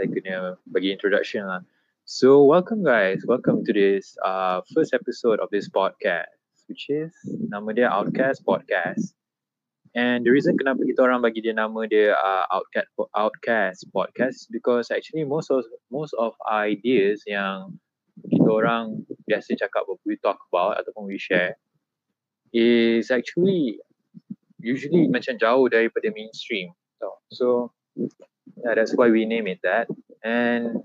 saya kena bagi introduction lah. So welcome guys, welcome to this uh, first episode of this podcast, which is nama dia Outcast Podcast. And the reason kenapa kita orang bagi dia nama dia uh, Outcast Outcast Podcast because actually most of most of ideas yang kita orang biasa cakap we talk about ataupun we share is actually usually macam jauh daripada mainstream. So, so yeah, that's why we name it that. And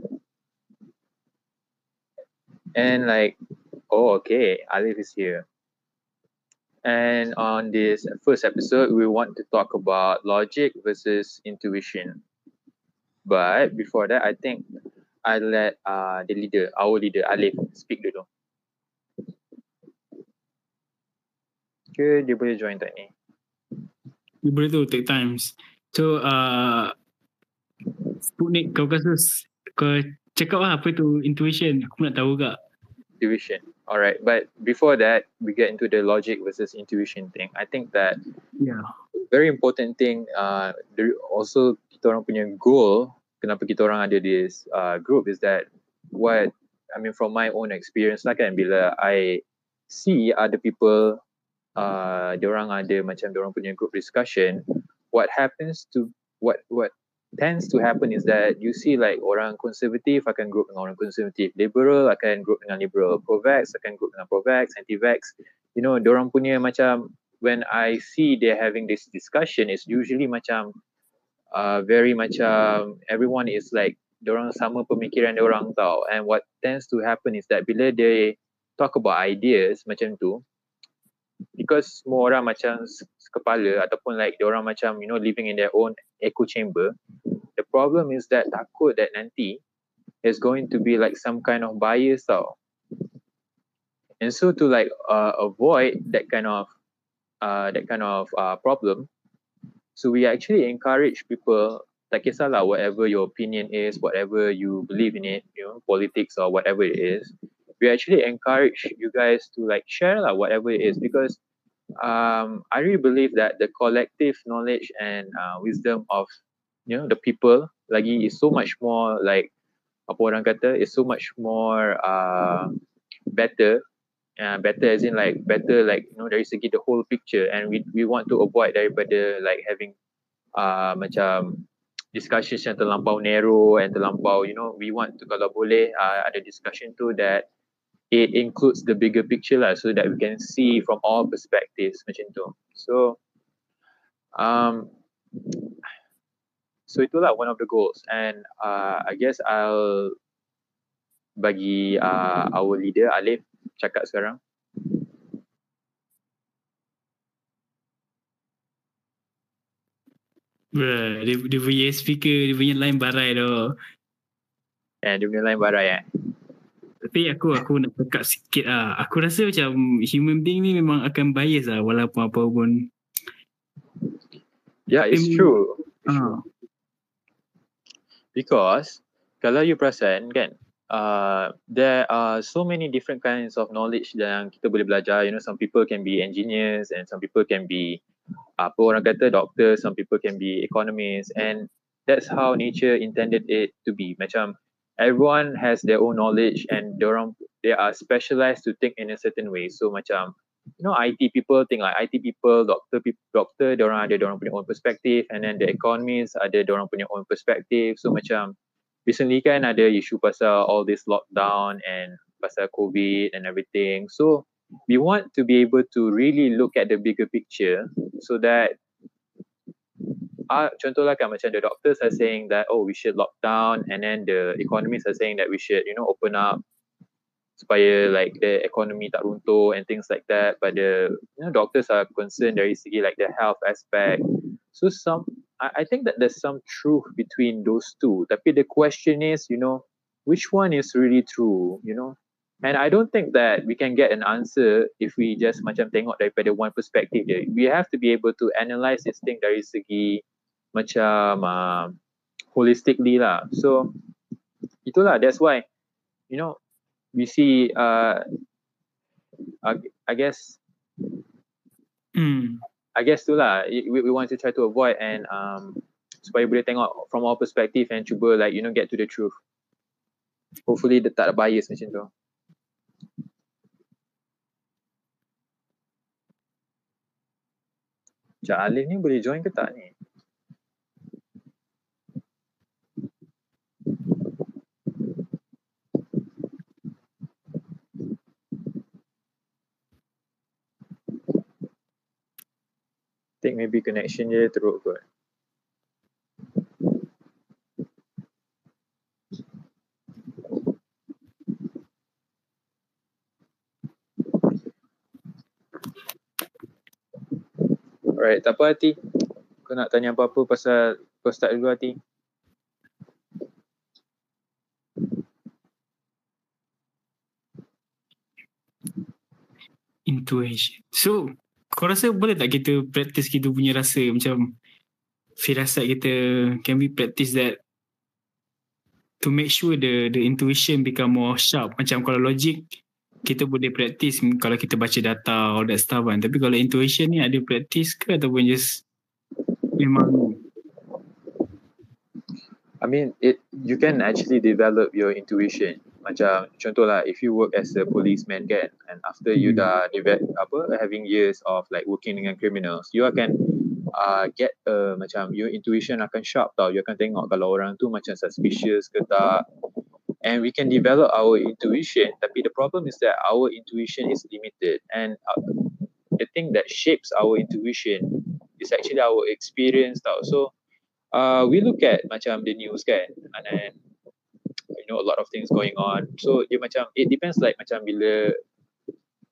and like, oh, okay, Alif is here. And on this first episode, we want to talk about logic versus intuition. But before that, I think I let uh, the leader, our leader, Alif, speak dulu. Ke dia boleh join tak ni? Dia boleh tu, take times. So, uh, Sputnik, kau rasa kau cakap lah apa tu intuition. Aku nak tahu gak intuition. All right, but before that, we get into the logic versus intuition thing. I think that yeah, very important thing. Uh, also kita orang punya goal. Kenapa kita orang ada this uh, group is that what I mean from my own experience lah kan bila I see other people uh, orang ada macam orang punya group discussion, what happens to what what tends to happen is that you see like orang konservatif akan group dengan orang konservatif, liberal akan group dengan liberal, pro-vax akan group dengan pro-vax, anti-vax. You know, orang punya macam when I see they having this discussion is usually macam uh, very macam everyone is like orang sama pemikiran orang tau. And what tends to happen is that bila they talk about ideas macam tu, because semua orang macam kepala ataupun like orang macam you know living in their own echo chamber the problem is that takut that nanti is going to be like some kind of bias tau. And so to like uh, avoid that kind of uh, that kind of uh, problem so we actually encourage people tak kisahlah whatever your opinion is whatever you believe in it you know politics or whatever it is we actually encourage you guys to like share lah whatever it is because um, I really believe that the collective knowledge and uh, wisdom of you know the people lagi is so much more like apa orang kata is so much more uh, better. Uh, better as in like better like you know dari segi the whole picture and we we want to avoid daripada like having uh, macam discussions yang terlampau narrow and terlampau you know we want to kalau boleh uh, ada discussion tu that it includes the bigger picture lah so that we can see from all perspectives macam tu. So um so itulah one of the goals and uh, I guess I'll bagi uh, our leader Alif cakap sekarang. Bruh, dia, dia punya speaker, dia punya line barai tu. Eh, dia punya line barai eh. Tapi aku aku nak cakap sikit lah. Aku rasa macam human being ni memang akan bias lah walaupun apa pun. Yeah, it's true. Uh. Because kalau you perasan kan, uh, there are so many different kinds of knowledge yang kita boleh belajar. You know, some people can be engineers and some people can be apa orang kata doctor, some people can be economists and that's how nature intended it to be. Macam everyone has their own knowledge and they they are specialized to think in a certain way. So macam you know IT people think like IT people, doctor people, doctor orang ada orang punya own perspective and then the economists ada orang punya own perspective. So macam recently kan ada isu pasal all this lockdown and pasal COVID and everything. So we want to be able to really look at the bigger picture so that uh, contohlah kan macam the doctors are saying that oh we should lock down and then the economists are saying that we should you know open up supaya like the economy tak runtuh and things like that. But the you know doctors are concerned dari segi like the health aspect. So some I, I think that there's some truth between those two. Tapi the question is you know which one is really true you know? And I don't think that we can get an answer if we just macam tengok daripada one perspective. We have to be able to analyze this thing dari segi macam uh, holistically lah. So itulah that's why you know we see uh, I, I guess mm. I guess tu lah we, we want to try to avoid and um, supaya boleh tengok from our perspective and cuba like you know get to the truth hopefully dia tak ada bias macam tu Cak Alif ni boleh join ke tak ni? Think maybe connection dia teruk kot. Alright, tak apa hati. Kau nak tanya apa-apa pasal kau start dulu hati. Intuition. So, kau rasa boleh tak kita practice kita punya rasa macam firasat kita can we practice that to make sure the the intuition become more sharp? Macam kalau logic kita boleh practice kalau kita baca data all that stuff kan. Tapi kalau intuition ni ada practice ke ataupun just memang I mean it you can actually develop your intuition macam contohlah if you work as a policeman kan and after you hmm. dah develop apa having years of like working dengan criminals you akan uh, get a macam your intuition akan sharp tau. You akan tengok kalau orang tu macam suspicious ke tak. And we can develop our intuition. Tapi the problem is that our intuition is limited. And uh, the thing that shapes our intuition is actually our experience tau. So uh, we look at macam the news kan and then you know a lot of things going on. So dia macam it depends like macam bila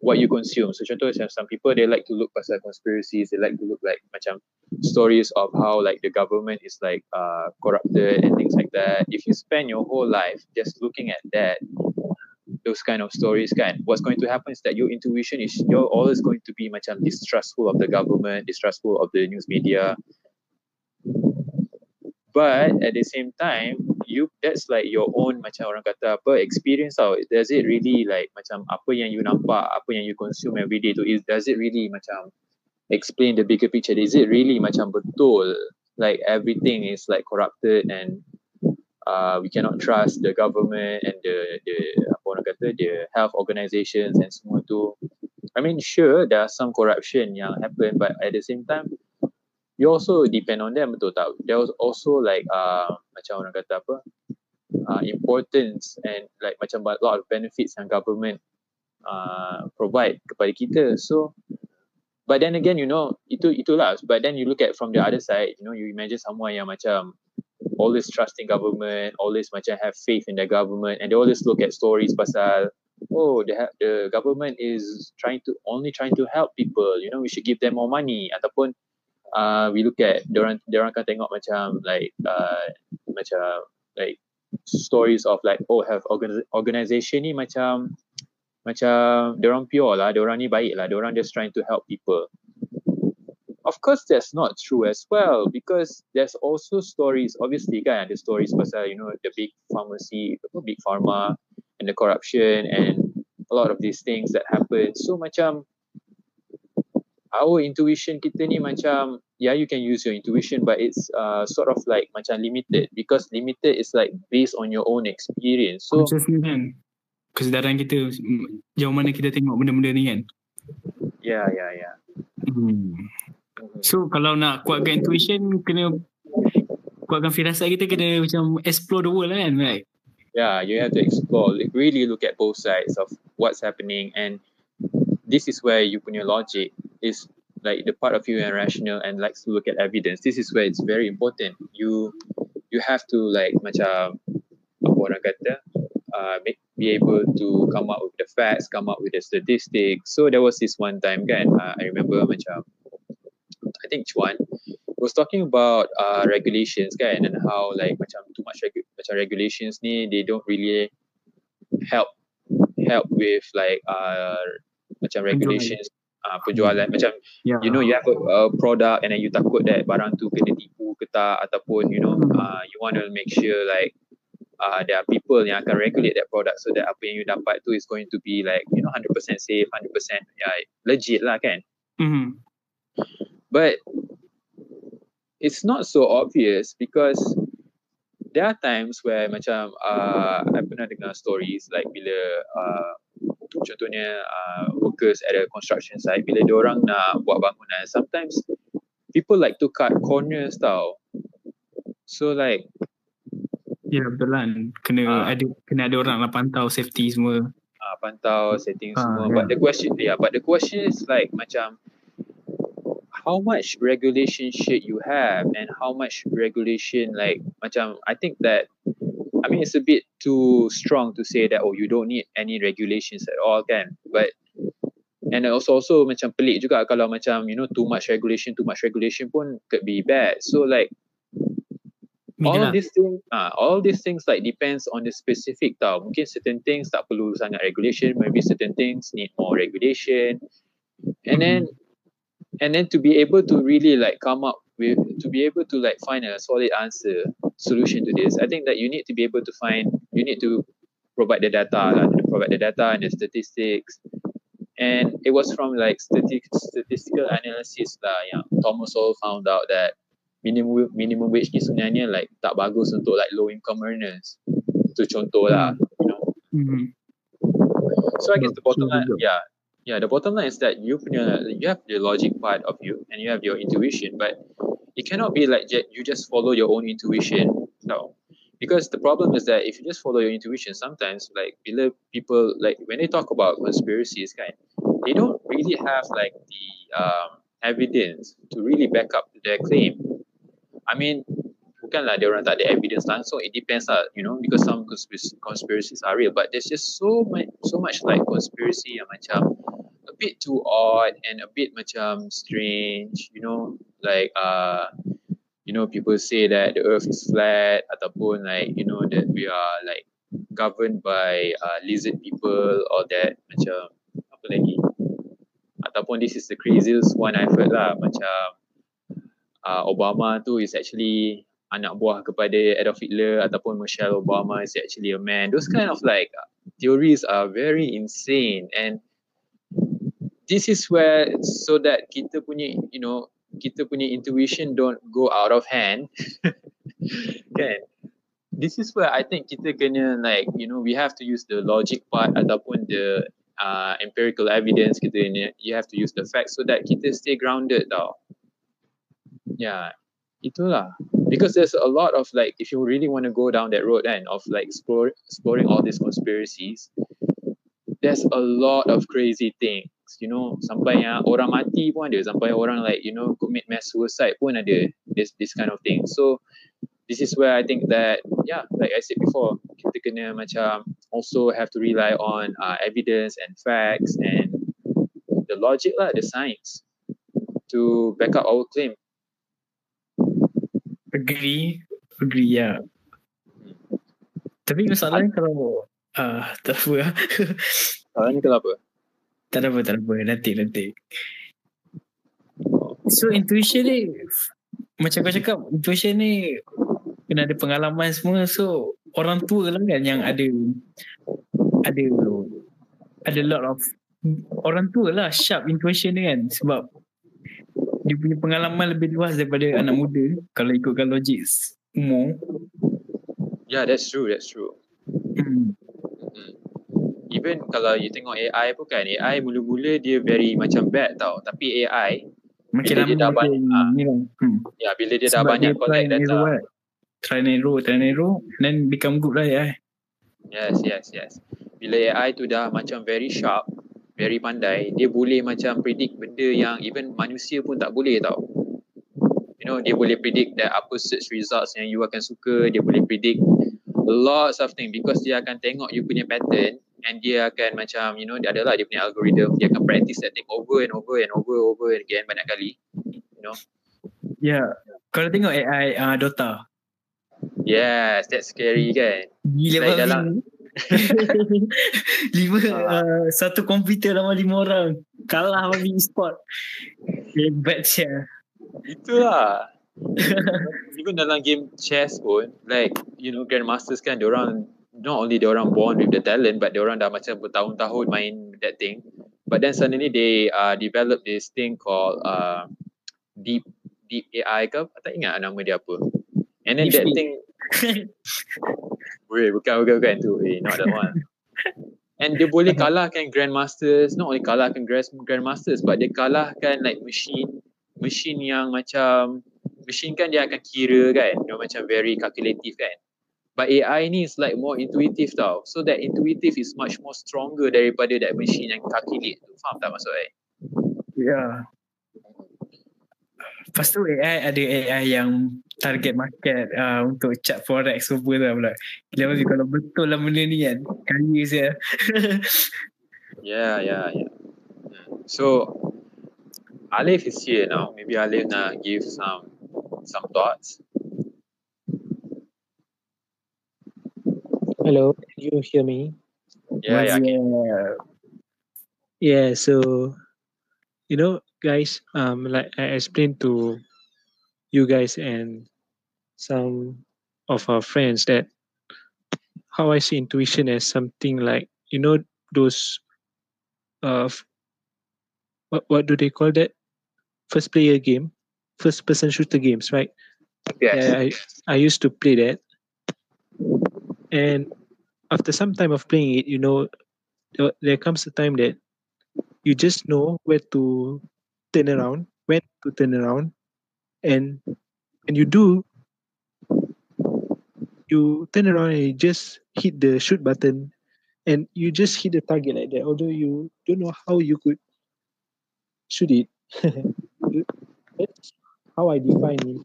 what you consume. So contoh macam some people they like to look pasal conspiracies. They like to look like macam stories of how like the government is like uh corrupted and things like that. If you spend your whole life just looking at that those kind of stories kan what's going to happen is that your intuition is you're always going to be macam distrustful of the government distrustful of the news media. But at the same time you that's like your own macam orang kata apa experience tau. Does it really like macam apa yang you nampak apa yang you consume every day tu is does it really macam explain the bigger picture? Is it really macam betul? Like everything is like corrupted and uh, we cannot trust the government and the the apa orang kata the health organizations and semua tu. I mean sure there are some corruption yang happen but at the same time you also depend on them betul tak? There was also like uh, macam orang kata apa? Uh, importance and like macam a lot of benefits yang government uh, provide kepada kita. So but then again you know itu itulah. But then you look at from the other side you know you imagine someone yang macam always trusting government always macam have faith in the government and they always look at stories pasal oh the the government is trying to only trying to help people. You know we should give them more money. Ataupun uh, we look at orang orang akan tengok macam like uh, macam like stories of like oh have organisation ni macam macam orang pure lah orang ni baik lah orang just trying to help people. Of course that's not true as well because there's also stories obviously kan ada stories pasal you know the big pharmacy big pharma and the corruption and a lot of these things that happen. So macam our intuition kita ni macam yeah you can use your intuition but it's uh, sort of like macam limited because limited is like based on your own experience. So kan kesedaran kita jauh mana kita tengok benda-benda ni kan? Yeah yeah yeah hmm. so kalau nak kuatkan intuition kena kuatkan firasat kita kena macam explore the world lah kan right? Yeah you have to explore really look at both sides of what's happening and this is where you punya logic is like the part of you and rational and likes to look at evidence. This is where it's very important. You you have to like macam apa orang kata uh, make, be able to come up with the facts, come up with the statistics. So there was this one time kan, uh, I remember macam I think Chuan was talking about uh, regulations kan and how like macam too much regu- macam regulations ni they don't really help help with like uh, macam regulations uh, penjualan macam yeah. you know you have a, a product and then you takut that barang tu kena tipu ke tak ataupun you know uh, you want to make sure like uh, there are people yang akan regulate that product so that apa yang you dapat tu is going to be like you know 100% safe 100% yeah, legit lah kan mm-hmm. but it's not so obvious because there are times where macam uh, I pernah dengar stories like bila uh, contohnya uh, workers at a construction site bila dia orang nak buat bangunan sometimes people like to cut corners tau so like Ya yeah, betul lah. Kena uh, ada kena ada orang lah pantau safety semua. Uh, pantau setting uh, semua. Yeah. But the question yeah, but the question is like macam how much regulation should you have and how much regulation like macam I think that I mean it's a bit too strong to say that oh you don't need any regulations at all kan? But and also also macam pelik juga kalau macam you know too much regulation too much regulation pun could be bad. So like all of these things uh, all these things like depends on the specific tau. Mungkin certain things tak perlu sangat regulation maybe certain things need more regulation. And then and then to be able to really like come up with to be able to like find a solid answer solution to this. I think that you need to be able to find you need to provide the data provide the data and the statistics. And it was from like statistical analysis lah yang Thomas Sowell found out that minimum minimum wage ni sebenarnya like tak bagus untuk like low income earners. Itu contoh lah you know. Mm-hmm. so I guess the bottom line yeah. Yeah the bottom line is that you punya you have the logic part of you and you have your intuition but it cannot be like you just follow your own intuition no because the problem is that if you just follow your intuition sometimes like people like when they talk about conspiracies kind they don't really have like the um, evidence to really back up their claim. I mean bukanlah dia orang tak ada evidence langsung it depends lah you know because some conspiracies, are real but there's just so much so much like conspiracy yang macam bit too odd and a bit macam strange you know like uh you know people say that the earth is flat ataupun like you know that we are like governed by uh, lizard people or that macam apa lagi ataupun this is the craziest one I've heard lah macam uh, Obama tu is actually anak buah kepada Adolf Hitler ataupun Michelle Obama is actually a man. Those kind of like theories are very insane and this is where so that kita punya you know kita punya intuition don't go out of hand kan? This is where I think kita kena like you know we have to use the logic part ataupun the uh, empirical evidence kita ni you have to use the facts so that kita stay grounded tau. Yeah itulah. Because there's a lot of like if you really want to go down that road and of like explore, exploring all these conspiracies there's a lot of crazy things you know sampai yang orang mati pun ada sampai orang like you know commit mass suicide pun ada this this kind of thing. So this is where I think that yeah like I said before kita kena macam also have to rely on uh, evidence and facts and the logic lah the science to back up our claim. Agree agree ya. Yeah. tapi masalahnya kalau uh, tak apa. Lah masalahnya kalau apa tak ada apa tak ada apa nanti nanti so intuition ni macam kau cakap intuition ni kena ada pengalaman semua so orang tua lah kan yang ada ada ada lot of orang tua lah sharp intuition ni kan sebab dia punya pengalaman lebih luas daripada anak muda kalau ikutkan logik umur. Yeah, that's true, that's true. Hmm. Even kalau you tengok AI pun kan, AI mula-mula dia very macam bad tau. Tapi AI, macam bila dia dah banyak, ah, hmm. ya, bila dia Sebab dah banyak collect data. Right? Try and error, try and error, then become good lah AI. Yes, yes, yes. Bila AI tu dah macam very sharp, very pandai dia boleh macam predict benda yang even manusia pun tak boleh tau you know dia boleh predict that apa search results yang you akan suka dia boleh predict lots of things because dia akan tengok you punya pattern and dia akan macam you know dia adalah dia punya algorithm. Dia akan practice that thing over and over and over and over again banyak kali you know. Yeah kalau tengok AI uh, Dota. Yes that's scary kan? Gila like dalam lima uh, satu komputer lama lima orang. Kalah bagi e-sport. Hebat sia itulah. Even dalam game chess pun like you know grandmasters kan dia orang not only dia orang born with the talent but dia orang dah macam bertahun-tahun main that thing. But then suddenly they uh, develop this thing called uh, deep deep AI ke? Tak ingat nama dia apa. And then that thing Weh, bukan bukan bukan. Tu eh not that one. And dia boleh kalahkan grandmasters. Not only kalahkan grand grandmasters but dia kalahkan like machine machine yang macam machine kan dia akan kira kan. Dia macam very calculative kan but AI ni is like more intuitive tau so that intuitive is much more stronger daripada that machine yang calculate tu faham tak maksud saya Ya. Lepas tu AI ada AI yang target market uh, untuk chart forex semua tu pula. Gila babi kalau betul lah benda ni kan. Kaya saya. Yeah, yeah, yeah. So Alif is here now. Maybe Alif nak give some some thoughts. Hello, can you hear me? Yeah, yeah. Okay. Yeah, so you know, guys, um, like I explained to you guys and some of our friends that how I see intuition as something like you know those uh what what do they call that first player game first person shooter games right Yes. yeah I, I used to play that and after some time of playing it you know there, comes a time that you just know where to turn around when to turn around. And when you do you turn around and you just hit the shoot button and you just hit the target like that although you don't know how you could shoot it. That's how i define it.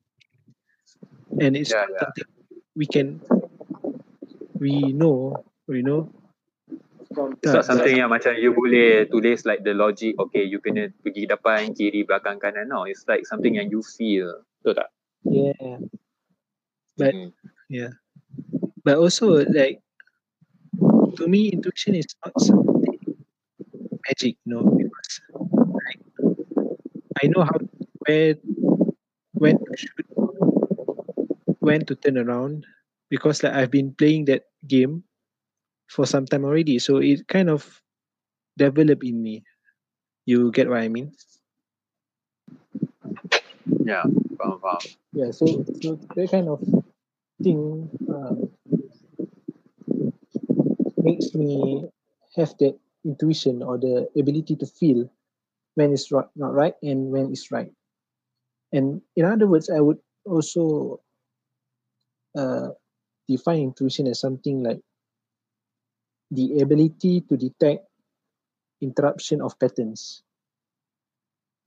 And it's Yeah, yeah. something we can we know you know It's not something yang macam you boleh tulis like the logic, okay, you kena pergi depan, kiri, belakang, kanan. No, it's like something yang you feel. Betul tak? yeah But- Mhm. but also like to me intuition is not something magic you know because like i know how where when to shoot when to turn around because like i've been playing that game for some time already so it kind of developed in me. You get what i mean? Yeah, faham, faham. yeah so so that kind of thing um, makes me have that intuition or the ability to feel when it's right, not right and when it's right. And in other words i would also uh, define intuition as something like the ability to detect interruption of patterns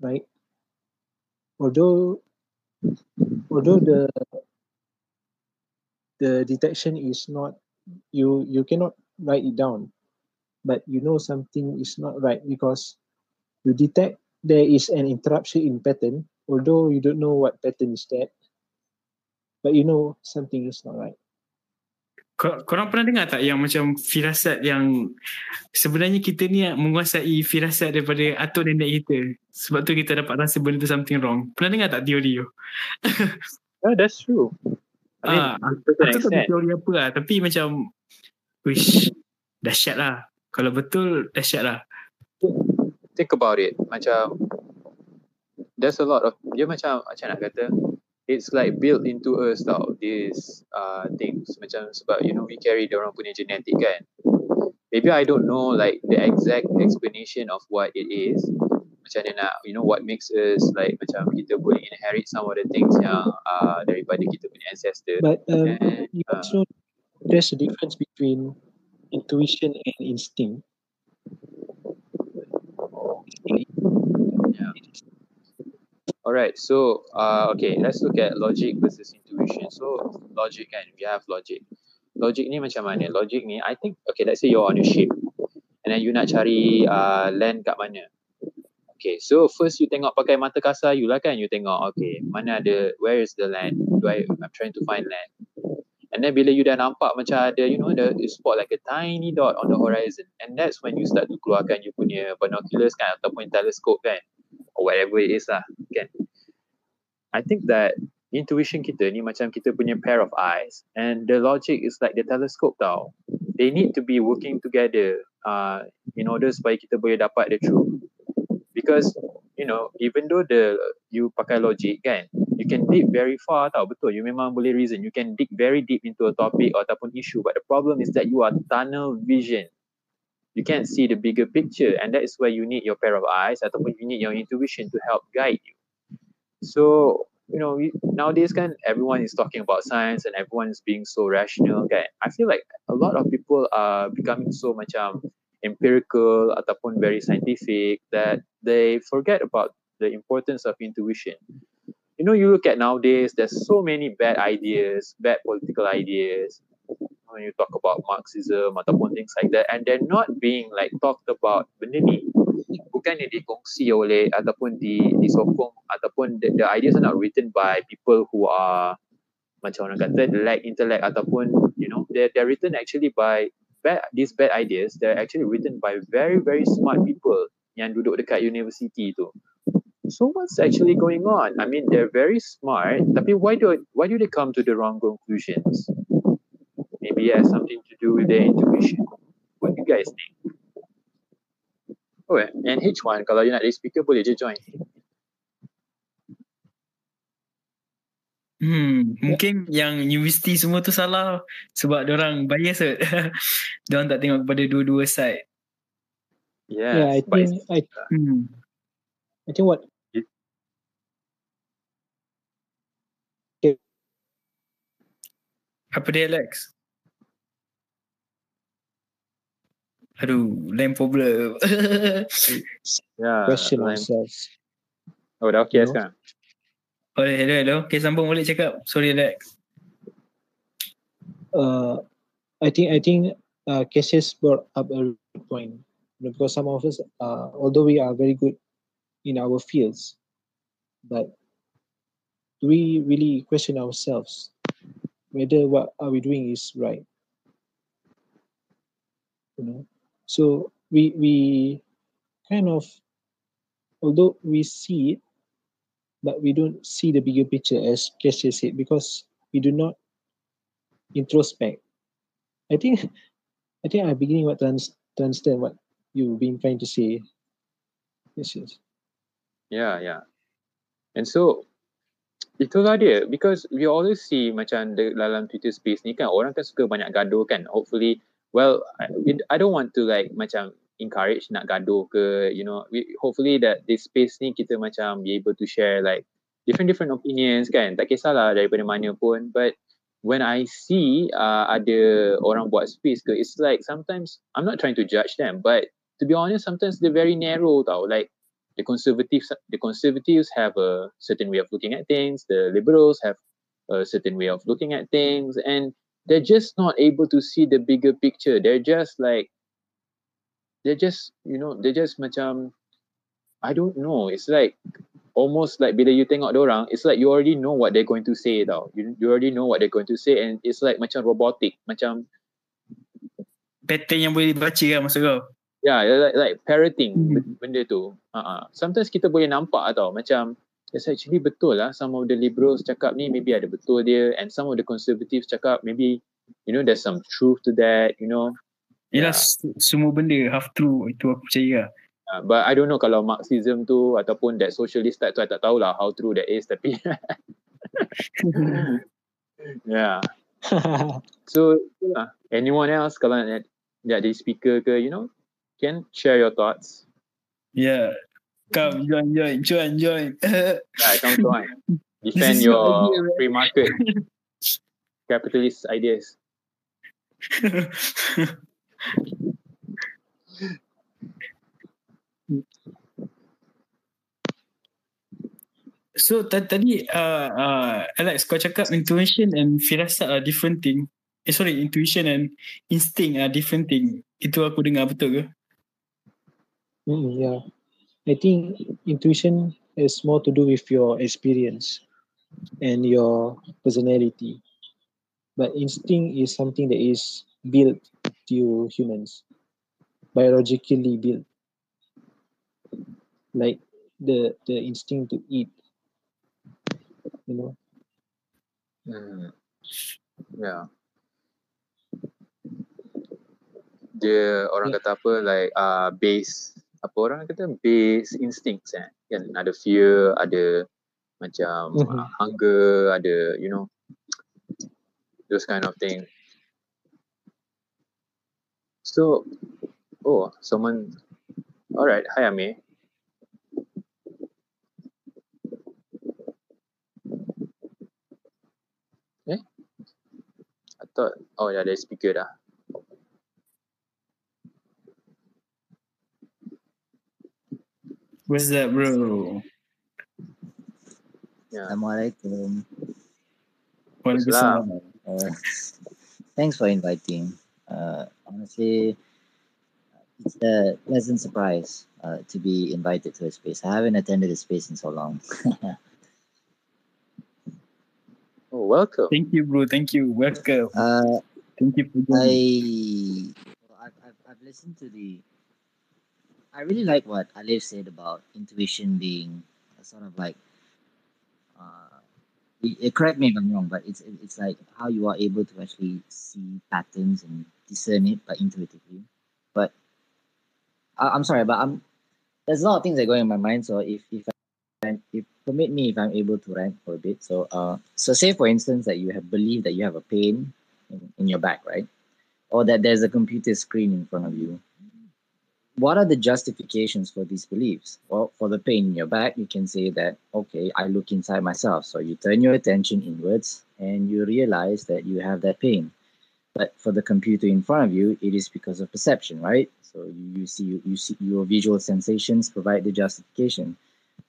right? Although although the the detection is not you you cannot write it down but you know something is not right because you detect there is an interruption in pattern although you don't know what pattern is that but you know something is not right Kor- Korang pernah dengar tak yang macam firasat yang sebenarnya kita ni menguasai firasat daripada atuk nenek kita. Sebab tu kita dapat rasa benda tu something wrong. Pernah dengar tak teori tu? Yeah, that's true. I mean, Ah, Aku tak tahu teori apa lah. Tapi macam, wish, dahsyat lah. Kalau betul, dahsyat lah. think about it macam there's a lot of dia macam macam nak kata it's like built into us tau these uh, things. Macam sebab you know we carry dia orang punya genetic kan? Maybe I don't know like the exact explanation of what it is. Macam mana nak you know what makes us like macam kita boleh inherit some of the things yang uh, daripada kita punya ancestor. But um, and uh, also there's a difference between intuition and instinct Alright, so uh, okay, let's look at logic versus intuition. So logic kan, we have logic. Logic ni macam mana? Logic ni, I think, okay, let's say you're on a ship and then you nak cari uh, land kat mana. Okay, so first you tengok pakai mata kasar you lah kan, you tengok, okay, mana ada, where is the land? Do I, I'm trying to find land. And then bila you dah nampak macam ada, you know, the you spot like a tiny dot on the horizon. And that's when you start to keluarkan you punya binoculars kan, ataupun telescope kan, or whatever it is lah, kan. I think that intuition kita ni macam kita punya pair of eyes and the logic is like the telescope tau. They need to be working together uh, in order supaya kita boleh dapat the truth. Because you know, even though the you pakai logic kan, you can dig very far tau betul you memang boleh reason you can dig very deep into a topic or ataupun issue but the problem is that you are tunnel vision you can't see the bigger picture and that is where you need your pair of eyes ataupun you need your intuition to help guide you. So you know we, nowadays kan everyone is talking about science and everyone is being so rational kan. I feel like a lot of people are becoming so macam empirical ataupun very scientific that they forget about the importance of intuition. You know you look at nowadays there's so many bad ideas bad political ideas when you talk about marxism ataupun things like that and they're not being like talked about. Benda ni bukannya dikongsi oleh ataupun di disokong ataupun the, the ideas are not written by people who are macam orang kata lack intellect ataupun you know they're, they're written actually by bad these bad ideas they're actually written by very very smart people yang duduk dekat university tu. So what's actually going on? I mean they're very smart tapi why do why do they come to the wrong conclusions maybe it has something to do with their intuition what do you guys think oh and H1 kalau you nak jadi speaker boleh je join Hmm, mungkin yang universiti semua tu salah sebab orang bias kot. orang tak tengok kepada dua-dua side. yes yeah, I think I, Hmm. I think what Apa dia Alex? Aduh, lain problem. yeah question like- ourselves. oh dah okay you know. sekarang oh, hello, hello. Okay, sambung balik cakap. Sorry Alex. Uh, I think I think uh, Cassius brought up a good point because some of us, uh, although we are very good in our fields, but do we really question ourselves whether what are we doing is right? You know, so we we kind of, although we see it, but we don't see the bigger picture as Cassius said because we do not introspect. I think I think I'm beginning what to, un- to understand what you've been trying to say. Yes, yes. Yeah, yeah. And so itulah dia because we always see macam dalam Twitter space ni kan orang kan suka banyak gaduh kan. Hopefully well I, I don't want to like macam encourage nak gaduh ke you know. We, hopefully that this space ni kita macam be able to share like different different opinions kan. Tak kisahlah daripada mana pun. But when I see uh, ada orang buat space ke it's like sometimes I'm not trying to judge them but to be honest sometimes they're very narrow tau. Like the conservatives the conservatives have a certain way of looking at things. The liberals have a certain way of looking at things. And they're just not able to see the bigger picture they're just like they're just you know they're just macam I don't know it's like almost like bila you tengok orang it's like you already know what they're going to say tau you, you already know what they're going to say and it's like macam robotic macam Pattern yang boleh dibaca kan maksud kau? Yeah, like, like parroting Hmm. benda tu. Uh-uh. Sometimes kita boleh nampak tau macam it's actually betul lah some of the liberals cakap ni maybe ada betul dia and some of the conservatives cakap maybe you know there's some truth to that, you know. Yelah Yeah. semua benda half true itu aku percaya lah. Uh, but I don't know kalau Marxism tu ataupun that socialist type tu I tak tahulah how true that is tapi yeah. So itulah. anyone else kalau nak jadi speaker ke you know can share your thoughts. yeah. Come join join join join. Yeah, come join. Defend your idea, free market capitalist ideas. so ta- tadi uh, uh, Alex kau cakap intuition and firasat are different thing. Eh sorry intuition and instinct are different thing. Itu aku dengar betul ke? Mm, yeah. I think intuition has more to do with your experience and your personality. But instinct is something that is built to humans, biologically built. Like the the instinct to eat. You know. Hmm. Yeah. Dia orang kata apa like uh, base apa orang kata base instincts eh. Kan ada fear, ada macam uh, hunger, ada you know those kind of thing. So, oh, someone. All right, hi Amir. Eh? I thought, oh yeah, there's speaker dah. What's that, bro? Yeah. Assalamualaikum. Waalaikumsalam. Uh, thanks for inviting. Uh, honestly, it's a pleasant surprise uh, to be invited to a space. I haven't attended a space in so long. Oh, welcome. Thank you, bro. Thank you. Welcome. uh, Thank you for I, joining. well, I've, I've, I've listened to the. I really like what Alif said about intuition being sort of like. Uh, it, it- correct me if I'm wrong, but it's it's like how you are able to actually see patterns and discern it, but intuitively. But I, I'm sorry, but I'm there's a lot of things that go in my mind. So if if I, if permit me if I'm able to rant for a bit. So uh, so say for instance that you have believed that you have a pain in, in your back, right? Or that there's a computer screen in front of you. What are the justifications for these beliefs? Well, for the pain in your back, you can say that, okay, I look inside myself. So you turn your attention inwards and you realize that you have that pain. But for the computer in front of you, it is because of perception, right? So you, you see you see your visual sensations provide the justification.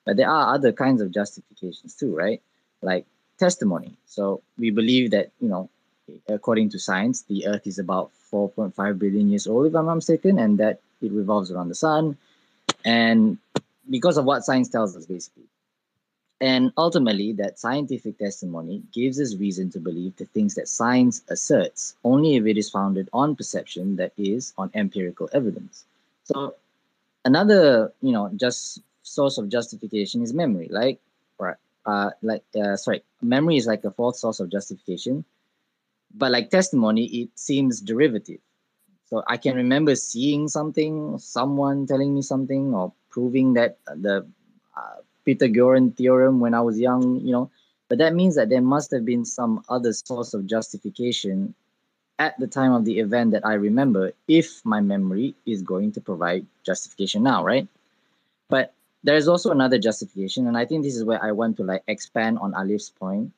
But there are other kinds of justifications too, right? Like testimony. So we believe that, you know, according to science, the Earth is about 4.5 billion years old, if I'm not mistaken, and that it revolves around the sun. And because of what science tells us, basically. And ultimately, that scientific testimony gives us reason to believe the things that science asserts, only if it is founded on perception that is on empirical evidence. So, another, you know, just source of justification is memory. Like, right, uh, like, uh, sorry, memory is like a fourth source of justification but like testimony it seems derivative so i can remember seeing something someone telling me something or proving that the uh, pythagorean theorem when i was young you know. But that means that there must have been some other source of justification at the time of the event that i remember if my memory is going to provide justification now right? But there's also another justification and i think this is where i want to like expand on alif's point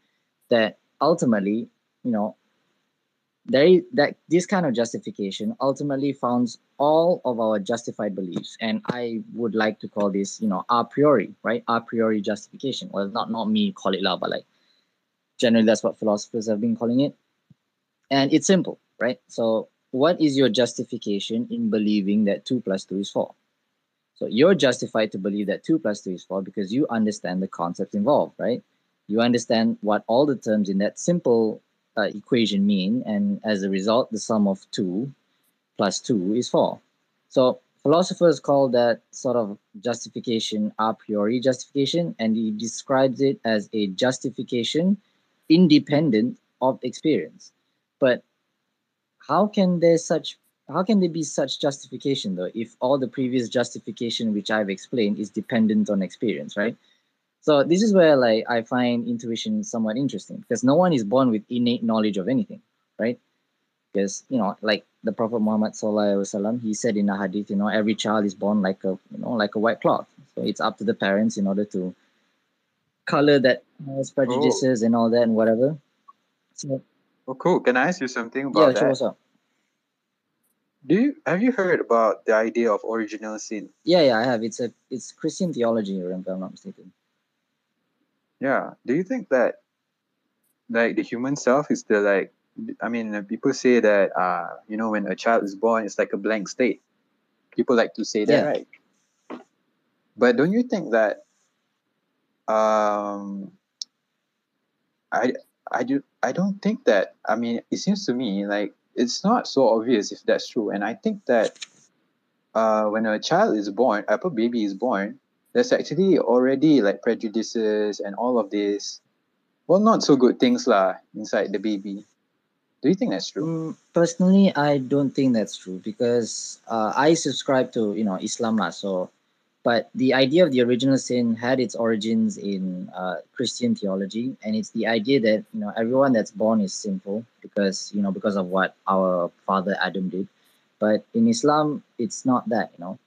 that ultimately you know is that this kind of justification ultimately founds all of our justified beliefs. And i would like to call this you know a priori right? A priori justification. Well not not me call it loud but like generally that's what philosophers have been calling it. And it's simple right? So what is your justification in believing that 2 plus 2 is 4 so you're justified to believe that 2 plus 2 is 4 because you understand the concepts involved right? You understand what all the terms in that simple uh, equation mean, and as a result, the sum of 2 plus 2 is 4. So philosophers call that sort of justification a priori justification, and he describes it as a justification independent of experience. But how can there such how can there be such justification though if all the previous justification which I've explained is dependent on experience, right? So this is where like I find intuition somewhat interesting because no one is born with innate knowledge of anything, right? Because you know, like the Prophet Muhammad Sallallahu Alaihi Wasallam, he said in a hadith, you know, every child is born like a you know like a white cloth. So it's up to the parents in order to color that has oh. prejudices and all that and whatever. So Oh, cool. Can I ask you something yeah, about sure, that? what's up? Do you have you heard about the idea of original sin? Yeah, yeah, I have. It's a it's Christian theology, if I'm not mistaken. Yeah. Do you think that like the human self is the like I mean uh, people say that uh you know when a child is born it's like a blank state. People like to say that, Yeah. right? But don't you think that um I I do I don't think that I mean it seems to me like it's not so obvious if that's true. And I think that uh when a child is born, a baby is born, there's actually already like prejudices and all of this well not so good things lah inside the baby. Do you think that's true? Mm, personally, I don't think that's true because uh, I subscribe to you know Islam lah. So but the idea of the original sin had its origins in uh, Christian theology, and it's the idea that you know everyone that's born is sinful because you know because of what our father Adam did. But in Islam, it's not that. You know,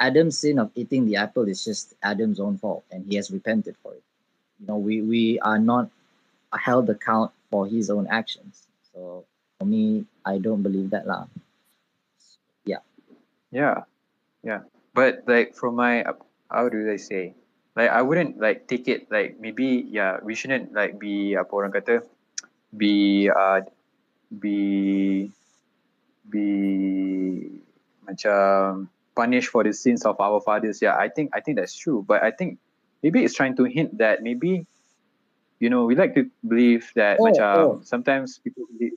Adam's sin of eating the apple is just Adam's own fault, and he has repented for it. You know, we we are not held account for his own actions. So for me, I don't believe that lah. Yeah. Yeah, yeah. But like from my how do I say? Like I wouldn't like take it like maybe yeah we shouldn't like be apa orang kata be uh be be macam punish for the sins of our fathers. Yeah, I think I think that's true. But I think maybe it's trying to hint that maybe you know we like to believe that Oh, macam oh. sometimes people believe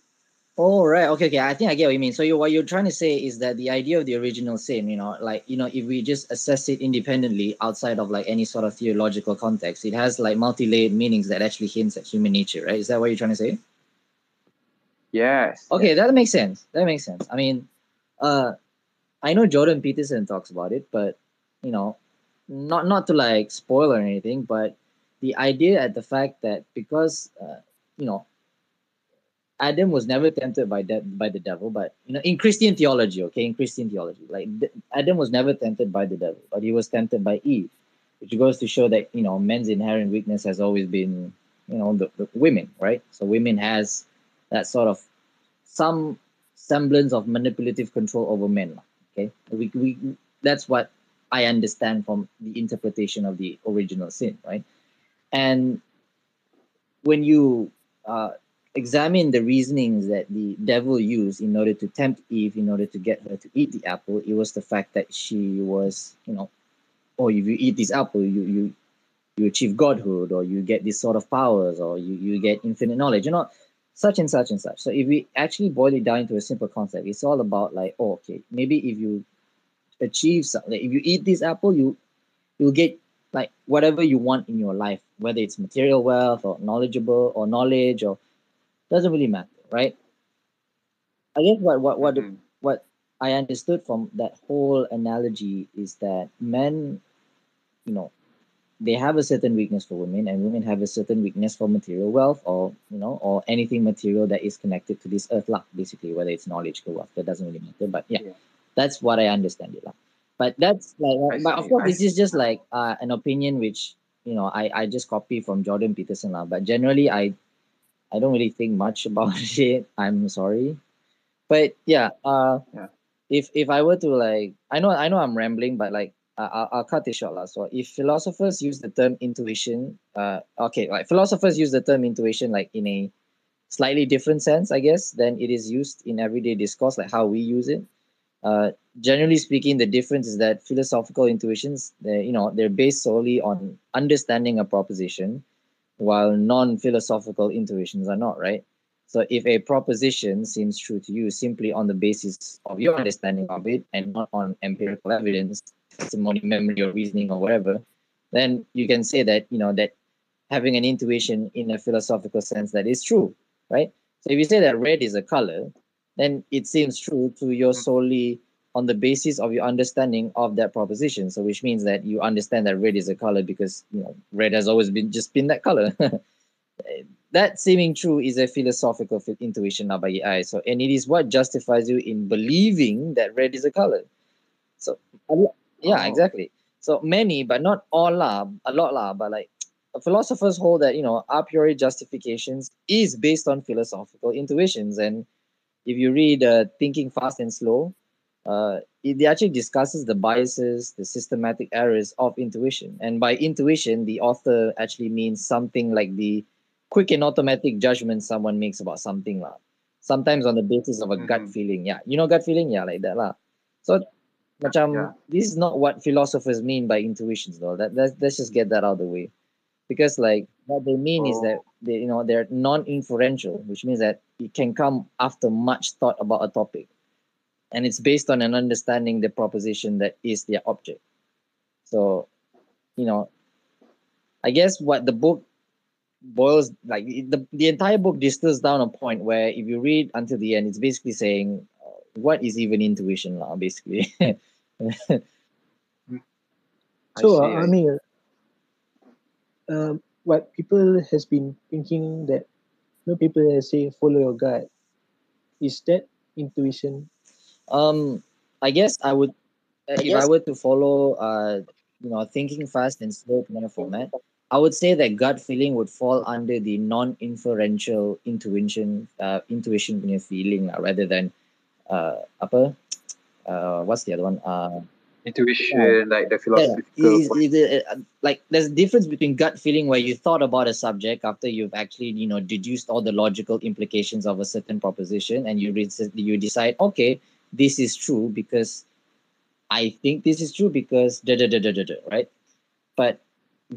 Oh right, okay, okay. I think I get what you mean. So you what you're trying to say is that the idea of the original sin, you know, like you know, if we just assess it independently outside of like any sort of theological context, it has like multi-layered meanings that actually hints at human nature, right? Is that what you're trying to say? yes. Okay, that makes sense. That makes sense. I mean, uh, I know Jordan Peterson talks about it, but you know, not not to like spoil or anything, but the idea at the fact that because uh, you know, Adam was never tempted by de- by the devil, but you know, in Christian theology, okay, in Christian theology, like Adam was never tempted by the devil, but he was tempted by Eve, which goes to show that you know, men's inherent weakness has always been, you know, the, the women, right? So women has that sort of some semblance of manipulative control over men. Okay, we, we that's what I understand from the interpretation of the original sin, right? And when you uh, examine the reasonings that the devil used in order to tempt Eve, in order to get her to eat the apple, it was the fact that she was, you know, oh, if you eat this apple, you you you achieve godhood, or you get this sort of powers, or you you get infinite knowledge. You know, such and such and such. So if we actually boil it down into a simple concept, it's all about like, oh, okay, maybe if you achieve something, if you eat this apple, you you'll get like whatever you want in your life, whether it's material wealth or knowledgeable or knowledge or doesn't really matter, right? I guess what what what Mhm. what I understood from that whole analogy is that men, you know, they have a certain weakness for women, and women have a certain weakness for material wealth, or you know, or anything material that is connected to this earth, luck Basically, whether it's knowledge or wealth, that doesn't really matter. But yeah, Yeah. that's what I understand it, lah. But that's like, I but of course, I this is just like uh, an opinion which you know I I just copy from Jordan Peterson, lah. But generally, I I don't really think much about it. I'm sorry, but yeah, uh, Yeah. if if I were to like, I know I know I'm rambling, but like uh, I'll, I'll cut it short. So if philosophers use the term intuition, uh, okay, like philosophers use the term intuition like in a slightly different sense, I guess, than it is used in everyday discourse, like how we use it. Uh, generally speaking, the difference is that philosophical intuitions, you know, they're based solely on understanding a proposition, while non-philosophical intuitions are not, right? So if a proposition seems true to you simply on the basis of your understanding of it and not on empirical evidence, testimony, memory, or reasoning or whatever, then you can say that you know that having an intuition in a philosophical sense that is true, right? So if you say that red is a color, then it seems true to your solely on the basis of your understanding of that proposition. So which means that you understand that red is a color because you know red has always been just been that color. that seeming true is a philosophical intuition now bagi I. So and it is what justifies you in believing that red is a color. So yeah, Oh. exactly. So many, but not all lah, a lot lah, but like philosophers hold that you know a priori justifications is based on philosophical intuitions and if you read uh, thinking fast and slow uh, it actually discusses the biases the systematic errors of intuition and by intuition the author actually means something like the quick and automatic judgment someone makes about something lah. sometimes on the basis of a gut Mhm. feeling yeah you know gut feeling yeah like that lah. so macam, Yeah. this is not what philosophers mean by intuitions though. That, that let's just get that out of the way. Because like what they mean is that Oh. they you know they're non-inferential which means that it can come after much thought about a topic. And it's based on an understanding the proposition that is their object. So you know i guess what the book boils like the, the entire book distills down a point where if you read until the end it's basically saying uh, what is even intuition now basically So, see, uh, I I mean, um, what people has been thinking that, know, people say follow your gut. Is that intuition? Um, I guess I would, uh, if I were to follow, uh, you know, thinking fast and slow kind of format, I would say that gut feeling would fall under the non-inferential intuition, uh, intuition punya feeling lah, rather than, uh, apa, uh, what's the other one? Uh, intuition, like the philosophical. is- is it, uh, like there's a difference between gut feeling where you thought about a subject after you've actually you know deduced all the logical implications of a certain proposition and you re- you decide okay this is true because I think this is true because da da da da da da right but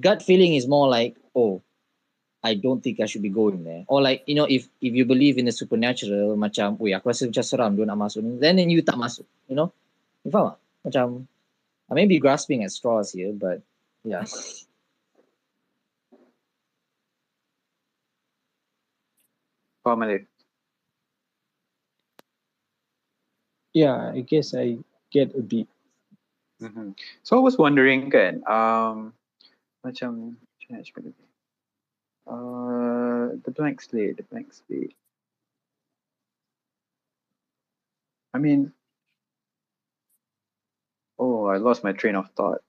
gut feeling is more like oh I don't think I should be going there or like you know if if you believe in the supernatural macam weh aku rasa macam seram dia nak masuk ni then, then you tak masuk you know you faham tak? macam I may be grasping at straws here, but yeah. Faham Alif? Yeah, I guess I get a bit. Mhm. So I was wondering kan, um, macam macam mana nak cakap tadi? Uh, the blank slate, the blank slate. I mean, oh, I lost my train of thought.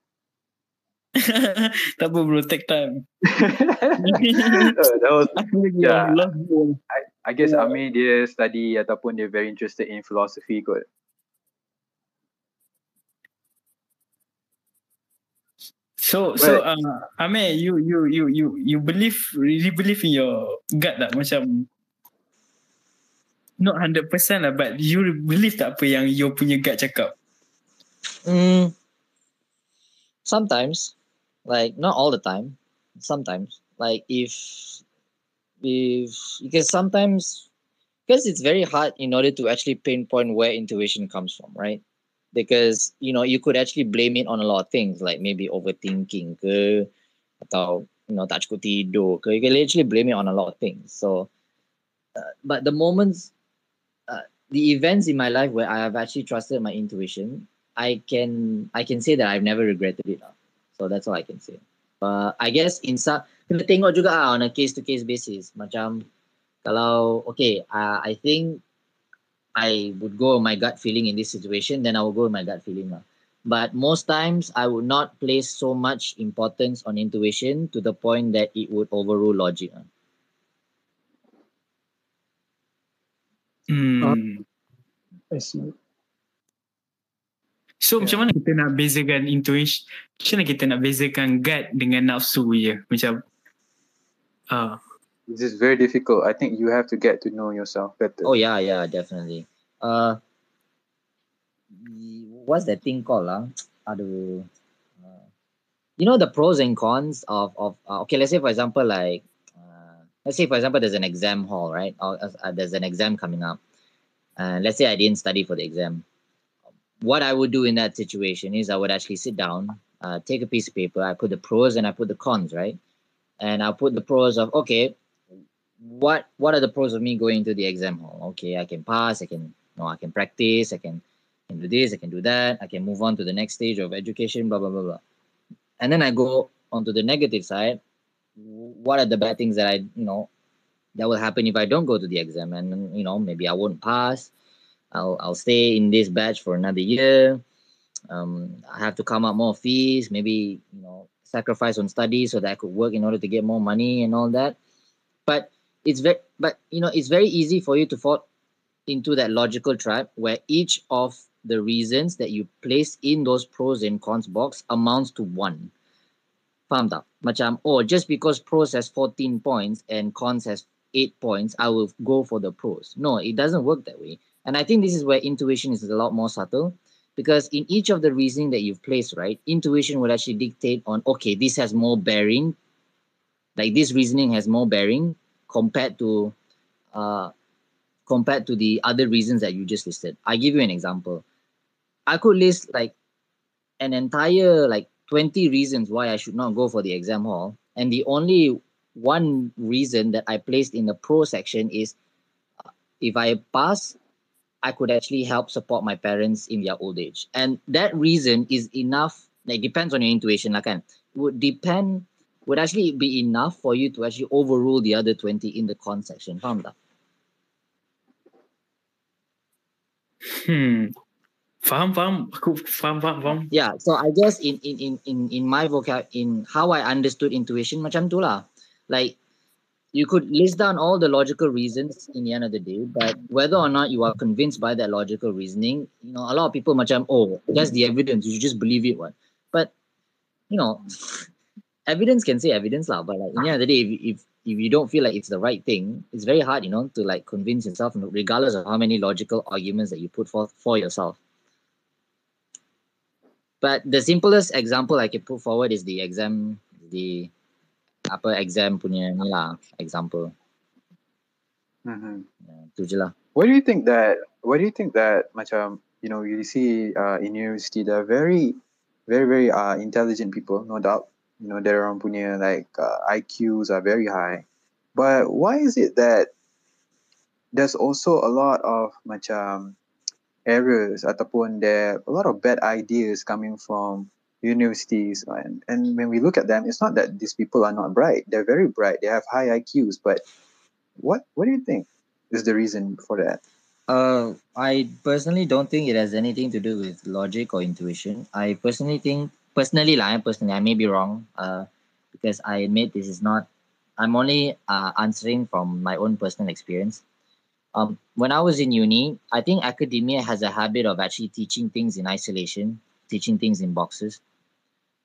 that bro, take time. That was, Yeah. bro. I guess Yeah. Amir dia study ataupun dia very interested in philosophy kot. So so But- uh, Amir, you you you you you believe really believe in your gut tak macam not 100% lah but you believe tak apa yang you punya gut cakap. Mm, sometimes, like not all the time. Sometimes, like if if because sometimes because it's very hard in order to actually pinpoint where intuition comes from, right? Because you know you could actually blame it on a lot of things, like maybe overthinking ke, atau you know tak cukup tidur ke. You can literally blame it on a lot of things. So, uh, but the moments, uh, the events in my life where I have actually trusted my intuition, I can I can say that I've never regretted it. lah. So that's all I can say. But I guess in some kena tengok juga on a case to case basis. Macam kalau okay, uh, I think I would go with my gut feeling in this situation, then I will go with my gut feeling lah. But most times I would not place so much importance on intuition to the point that it would overrule logic. lah. Hmm. I see. So Yeah. macam mana kita nak bezakan intuition macam mana kita nak bezakan gut dengan nafsu je macam uh, This is very difficult. I think you have to get to know yourself better. Oh yeah, yeah, definitely. Uh, what's that thing called? lah? Aduh. Uh, you know the pros and cons of of uh, okay. Let's say for example, like uh, let's say for example, there's an exam hall, right? Or uh, there's an exam coming up, and let's say I didn't study for the exam. What I would do in that situation is I would actually sit down, uh, take a piece of paper, I put the pros and I put the cons, right? And I'll put the pros of okay, what what are the pros of me going to the exam hall? Okay, I can pass, I can you know, I can practice, I can, can do this, I can do that, I can move on to the next stage of education, blah blah blah blah. And then I go onto the negative side. What are the bad things that I you know that will happen if I don't go to the exam? And you know, maybe I won't pass. I'll I'll stay in this batch for another year. Um, I have to come up more fees, maybe you know, sacrifice on studies so that I could work in order to get more money and all that. But it's very but you know it's very easy for you to fall into that logical trap where each of the reasons that you place in those pros and cons box amounts to one. Faham tak? Macam, oh, just because pros has 14 points and cons has 8 points, I will go for the pros. No, it doesn't work that way. And I think this is where intuition is a lot more subtle because in each of the reasoning that you've placed, right, intuition will actually dictate on, okay, this has more bearing like this reasoning has more bearing compared to uh compared to the other reasons that you just listed. I give you an example. I could list like an entire like 20 reasons why i should not go for the exam hall. And the only one reason that i placed in the pro section is uh, if i pass i could actually help support my parents in their old age. And that reason is enough like depends on your intuition lah kan. Would depend would actually be enough for you to actually overrule the other 20 in the con section tak Hmm. Faham, faham. Aku faham, faham, faham. Yeah, so I guess in in in in in my vocab in how I understood intuition macam tu lah. Like you could list down all the logical reasons in the end of the day, but whether or not you are convinced by that logical reasoning, you know, a lot of people macam oh that's the evidence, you should just believe it one. But you know, evidence can say evidence lah, but like in the end of the day, if if if you don't feel like it's the right thing, it's very hard, you know, to like convince yourself, regardless of how many logical arguments that you put forth for yourself. But the simplest example I can put forward is the exam, the apa exam punya ni lah example. Mhm. Yeah, tu lah. Why do you think that? What do you think that? Macam you know, you see uh, in university, they're very, very, very uh, intelligent people, no doubt. You know, their orang punya like uh, IQs are very high. But why is it that there's also a lot of macam errors ataupun there a lot of bad ideas coming from universities and and when we look at them, it's not that these people are not bright. They're very bright. They have high IQs, but what what do you think is the reason for that? Uh, I personally don't think it has anything to do with logic or intuition. I personally think, personally, lah, eh, personally, I may be wrong. Uh, because I admit this is not. I'm only uh, answering from my own personal experience. Um, when I was in uni, I think academia has a habit of actually teaching things in isolation, teaching things in boxes.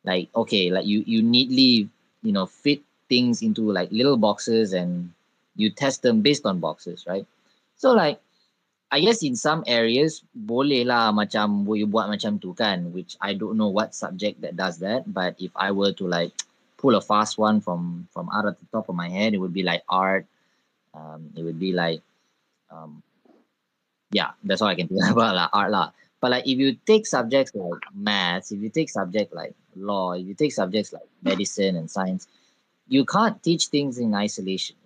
Like okay, like you you neatly you know fit things into like little boxes and you test them based on boxes, right? So like I guess in some areas boleh lah macam you buat macam tu kan which I don't know what subject that does that but if I were to like pull a fast one from from out of the top of my head it would be like art um it would be like um yeah that's all I can think about lah art lah. But like if you take subjects like maths if you take subject like law if you take subjects like medicine and science you can't teach things in isolation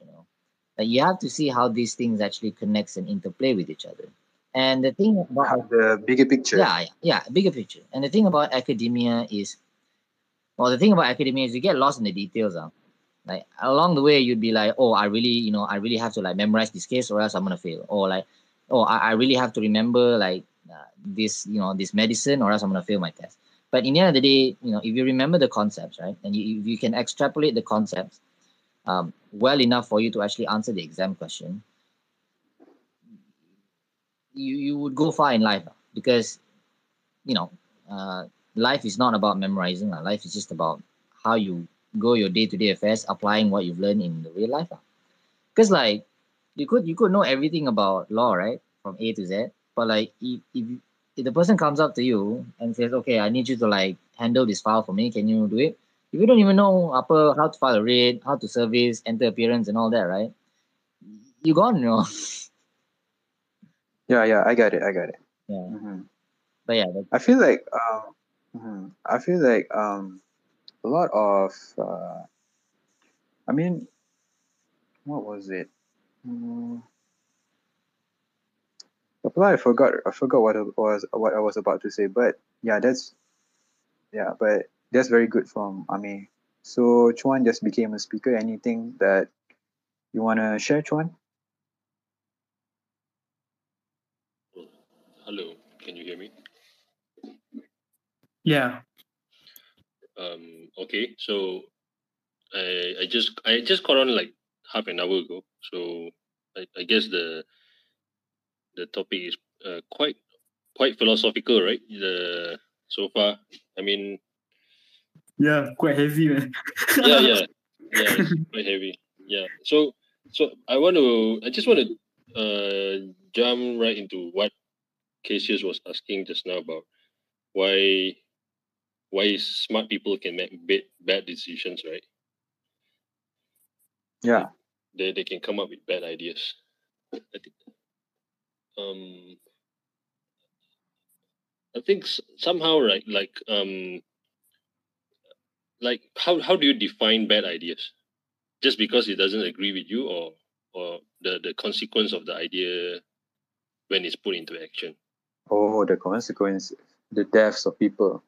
you you have to see how these things actually connects and interplay with each other and the thing about the bigger picture. yeah, yeah, yeah, bigger picture. And the thing about academia is, well, the thing about academia is you get lost in the details. Uh. Like along the way, you'd be like, oh, I really, you know, I really have to like memorize this case or else I'm gonna fail. Or like, oh, I, I really have to remember like uh, this, you know, this medicine or else I'm gonna fail my test. But in the end of the day, you know, if you remember the concepts, right, and you, if you can extrapolate the concepts um, well enough for you to actually answer the exam question, you, you would go far in life because you know uh, life is not about memorizing life is just about how you go your day-to-day affairs applying what you've learned in the real life because like you could you could know everything about law right from a to z but like if, if if the person comes up to you and says okay i need you to like handle this file for me. Can you do it if you don't even know upper how to file a writ how to service enter appearance and all that right you gone you know yeah, yeah. I got it. I got it. yeah hmm but yeah that's I feel like um, mhm, I feel like um, a lot of uh, I mean, what was it? Mm, I forgot. I forgot what it was what I was about to say. But yeah, that's yeah. But that's very good from Amir. So Chuan just became a speaker. Anything that you wanna share, Chuan? Hello, can you hear me? Yeah. Um, okay, so I I just I just got on like half an hour ago, so I, I guess the the topic is uh, quite quite philosophical, right? The so far, I mean, Yeah, quite heavy man. yeah, yeah, yeah, it's quite heavy. Yeah, so so I want to I just want to uh jump right into what Cassius was asking just now about why why smart people can make bad, bad decisions, right? Yeah. They they can come up with bad ideas. I think um I think somehow right like um like how how do you define bad ideas? Just because it doesn't agree with you or or the the consequence of the idea when it's put into action. Oh, the consequence, the deaths of people.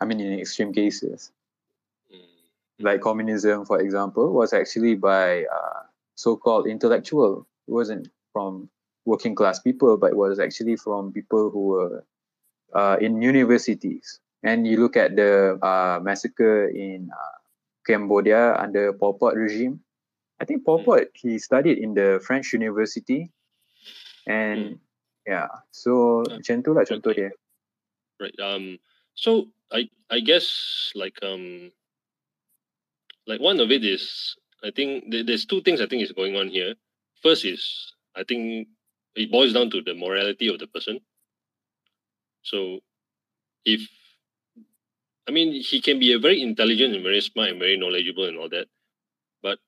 I mean, in extreme cases, Mm. like communism, for example, was actually by uh, so-called intellectual. It wasn't from working class people, but it was actually from people who were uh, in universities. And you look at the uh, massacre in uh, Cambodia under Pol Pot regime. I think Pol Mm. Pot he studied in the French university, and yeah, so macam tu lah contoh dia. Right. Um. So I I guess like um like one of it is I think there, there's two things I think is going on here. First is I think it boils down to the morality of the person. So if I mean he can be a very intelligent and very smart and very knowledgeable and all that, but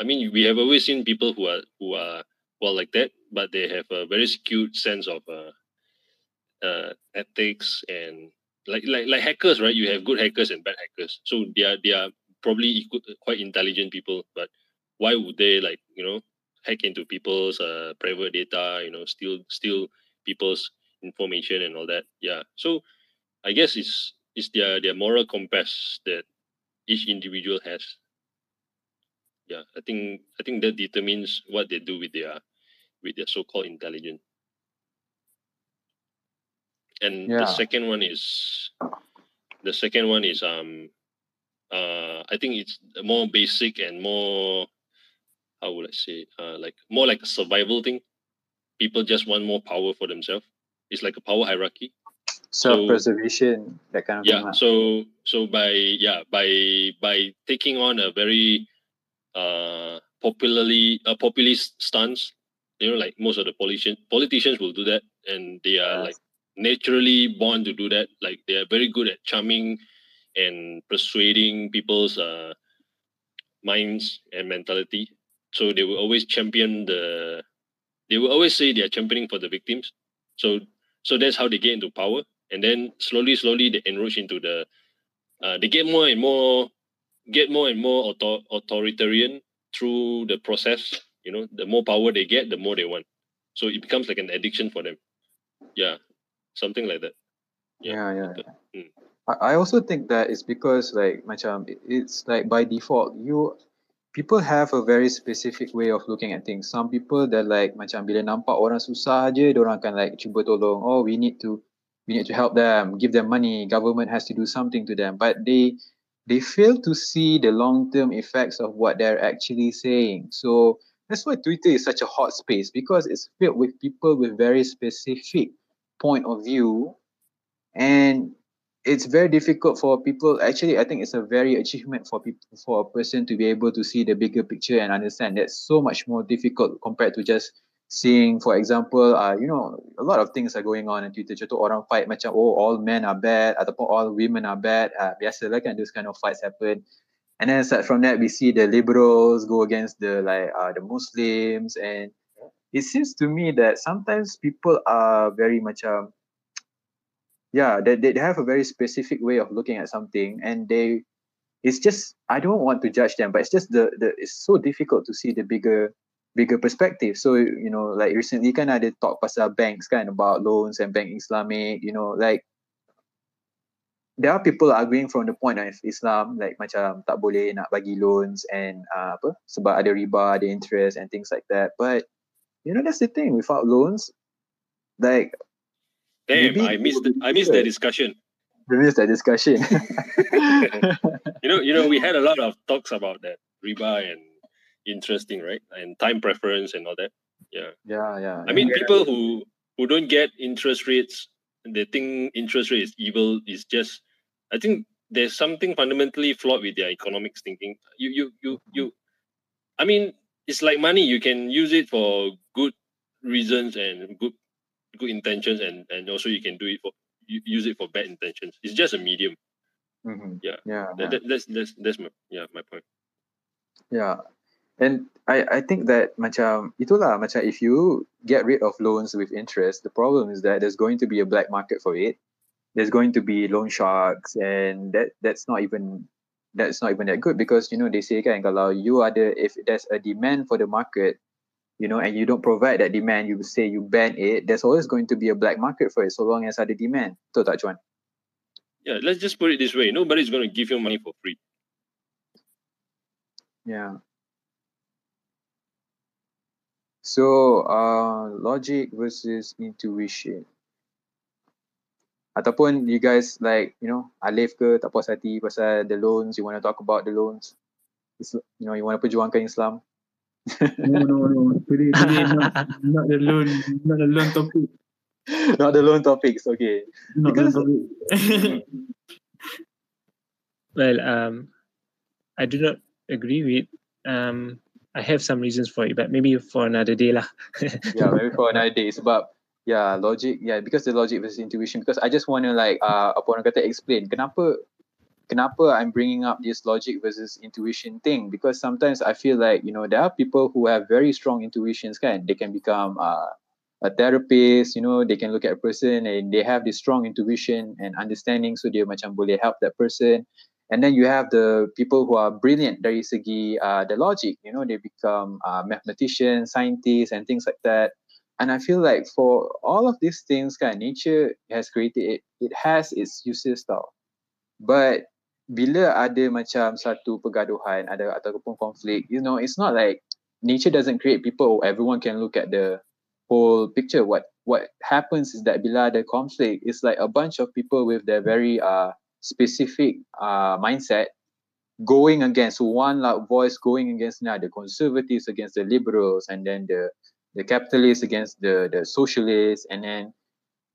I mean we have always seen people who are who are well like that, but they have a very skewed sense of uh, uh, ethics and like like like hackers, right? You have good hackers and bad hackers. So they are they are probably quite intelligent people, but why would they like you know hack into people's uh, private data? You know, steal steal people's information and all that. Yeah. So I guess it's it's their their moral compass that each individual has. Yeah, I think I think that determines what they do with their with their so-called intelligence. And the second one is the second one is um uh I think it's more basic and more how would I say uh like more like a survival thing. People just want more power for themselves. It's like a power hierarchy. Self-preservation, that kind of Yeah. thing. lah. So so by yeah by by taking on a very uh popularly a populist stance, you know, like most of the politician politicians will do that, and they are Yes. like naturally born to do that. Like they are very good at charming and persuading people's uh minds and mentality. So they will always champion the. They will always say they are championing for the victims. So so that's how they get into power, and then slowly, slowly they enroach into the. Uh, they get more and more, get more and more author- authoritarian through the process. You know, the more power they get, the more they want. So it becomes like an addiction for them. Yeah, something like that. Yeah, yeah. betul. Hmm. I I also think that it's because like macam it- it's like by default you people have a very specific way of looking at things. Some people that like macam bila nampak orang susah aje, orang akan like cuba tolong. Oh, we need to we need to help them, give them money. Government has to do something to them, but they they fail to see the long term effects of what they're actually saying. So that's why Twitter is such a hot space because it's filled with people with very specific point of view and it's very difficult for people actually i think it's a very achievement for people for a person to be able to see the bigger picture and understand that's so much more difficult compared to just seeing for example uh, you know a lot of things are going on in twitter. Contoh orang fight macam oh all men are bad ataupun all women are bad. Uh, biasalah kan those kind of fights happen. And then aside from that we see the liberals go against the like uh, the muslims. And it seems to me that sometimes people are very macam yeah they, they have a very specific way of looking at something. And they it's just i don't want to judge them but it's just the the it's so difficult to see the bigger bigger perspective. So you know like recently kan ada talk pasal banks kan about loans and bank islamic you know like there are people arguing from the point of Islam like macam tak boleh nak bagi loans and uh, apa sebab ada riba ada interest and things like that. But you know that's the thing without loans like Damn, Maybe I missed the, I missed that discussion. we missed that discussion. You know, you know, we had a lot of talks about that riba and interesting, right? And time preference and all that. Yeah. yeah yeah I mean, yeah. people who who don't get interest rates, they think interest rate is evil. Is just, I think there's something fundamentally flawed with their economics thinking. You you you you, I mean, it's like money. You can use it for good reasons and good good intentions, and and also you can do it for use it for bad intentions. It's just a medium. Mhm. Yeah. yeah That, that, that's that's that's my yeah my point. Yeah. And I, I think that macam itulah macam if you get rid of loans with interest, the problem is that there's going to be a black market for it. There's going to be loan sharks and that that's not even that's not even that good because you know they say kan kalau you are ada if there's a demand for the market, you know, and you don't provide that demand, you say you ban it, there's always going to be a black market for it so long as ada demand. Betul tak Chuan? yeah, let's just put it this way: nobody's going to give you money for free. Yeah. So, uh, logic versus intuition. Ataupun you guys like, you know, Alif ke tak puas hati pasal the loans, you want to talk about the loans. It's, you know, you want to perjuangkan Islam. No, no, no. Today, today not, not the loan, not the loan topic. Not the loan topics, okay. Not Because- the topic. Well, um, I do not agree with. Um, I have some reasons for it, but maybe for another day lah. yeah, maybe for another day. Sebab yeah, logic, yeah, because the logic versus intuition. Because I just want to like, uh, apa orang kata explain kenapa, kenapa I'm bringing up this logic versus intuition thing. Because sometimes I feel like you know there are people who have very strong intuitions, kan? They can become uh, a therapist. You know, they can look at a person and they have this strong intuition and understanding, so dia macam boleh help that person. And then you have the people who are brilliant dari segi uh, the logic. You know, they become uh, mathematicians, scientists, and things like that. And I feel like for all of these things, kind of nature has created it. It has its uses tau. But bila ada macam satu pergaduhan, ada ataupun konflik, you know, it's not like nature doesn't create people. Everyone can look at the whole picture. What what happens is that bila ada conflict, it's like a bunch of people with their very uh specific uh mindset going against one loud voice going against another conservatives against the liberals and then the the capitalists against the the socialists and then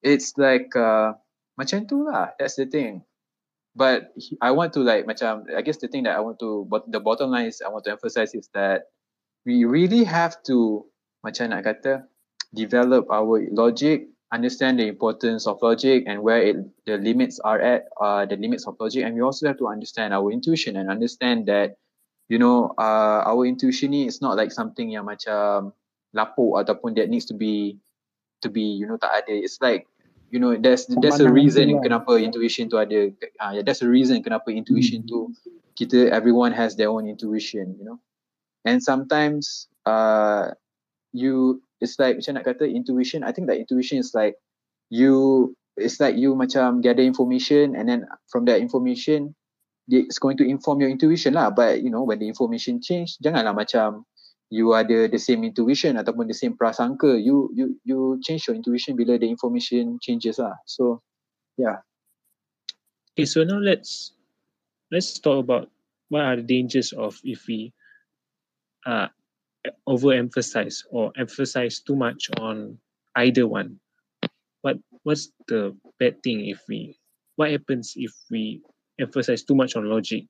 it's like uh macam tu lah that's the thing. But I want to like macam I guess the thing that I want to but the bottom line is I want to emphasize is that we really have to macam nak kata develop our logic understand the importance of logic and where it the limits are at uh the limits of logic and we also have to understand our intuition and understand that you know uh our intuition ni is not like something yang macam lapuk ataupun that needs to be to be you know tak ada. It's like you know there's there's a reason kenapa intuition tu ada. Uh, yeah, there's a reason kenapa intuition tu kita everyone has their own intuition you know. And sometimes uh you it's like macam nak kata intuition I think that intuition is like you it's like you macam gather information and then from that information it's going to inform your intuition lah. But you know when the information change janganlah macam you ada the same intuition ataupun the same prasangka. You you you change your intuition bila the information changes lah. So yeah. Okay, so now let's let's talk about what are the dangers of if we uh, overemphasize or emphasize too much on either one. What what's the bad thing if we what happens if we emphasize too much on logic?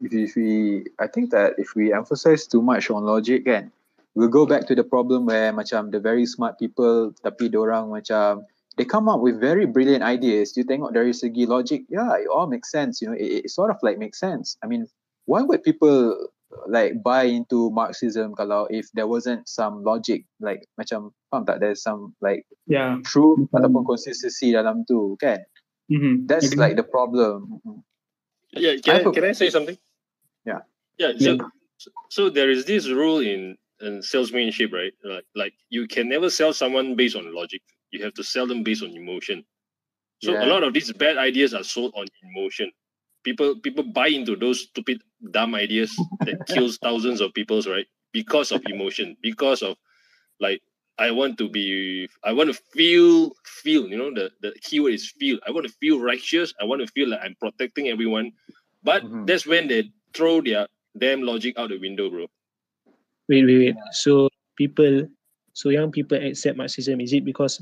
if, if we I think that if we emphasize too much on logic kan we'll go back to the problem where much macam the very smart people tapi orang macam they come up with very brilliant ideas you tengok dari segi logic yeah it all makes sense you know it, it sort of like makes sense I mean why would people like buy into Marxism kalau if there wasn't some logic like macam faham tak there's some like Yeah. truth Macam- ataupun consistency dalam tu kan Mm-hmm. that's like the problem Yeah, can I, hope- can I say something? Yeah. Yeah. So, so there is this rule in, in salesmanship, right? Like, like you can never sell someone based on logic. You have to sell them based on emotion. So a lot of these bad ideas are sold on emotion. People people buy into those stupid dumb ideas that kills thousands of people's right because of emotion, because of like I want to be I want to feel feel, you know, the, the keyword is feel. I want to feel righteous. I want to feel like I'm protecting everyone. But Mhm. that's when they throw their damn logic out the window, bro. Wait, wait, wait. So people, so young people accept Marxism. Is it because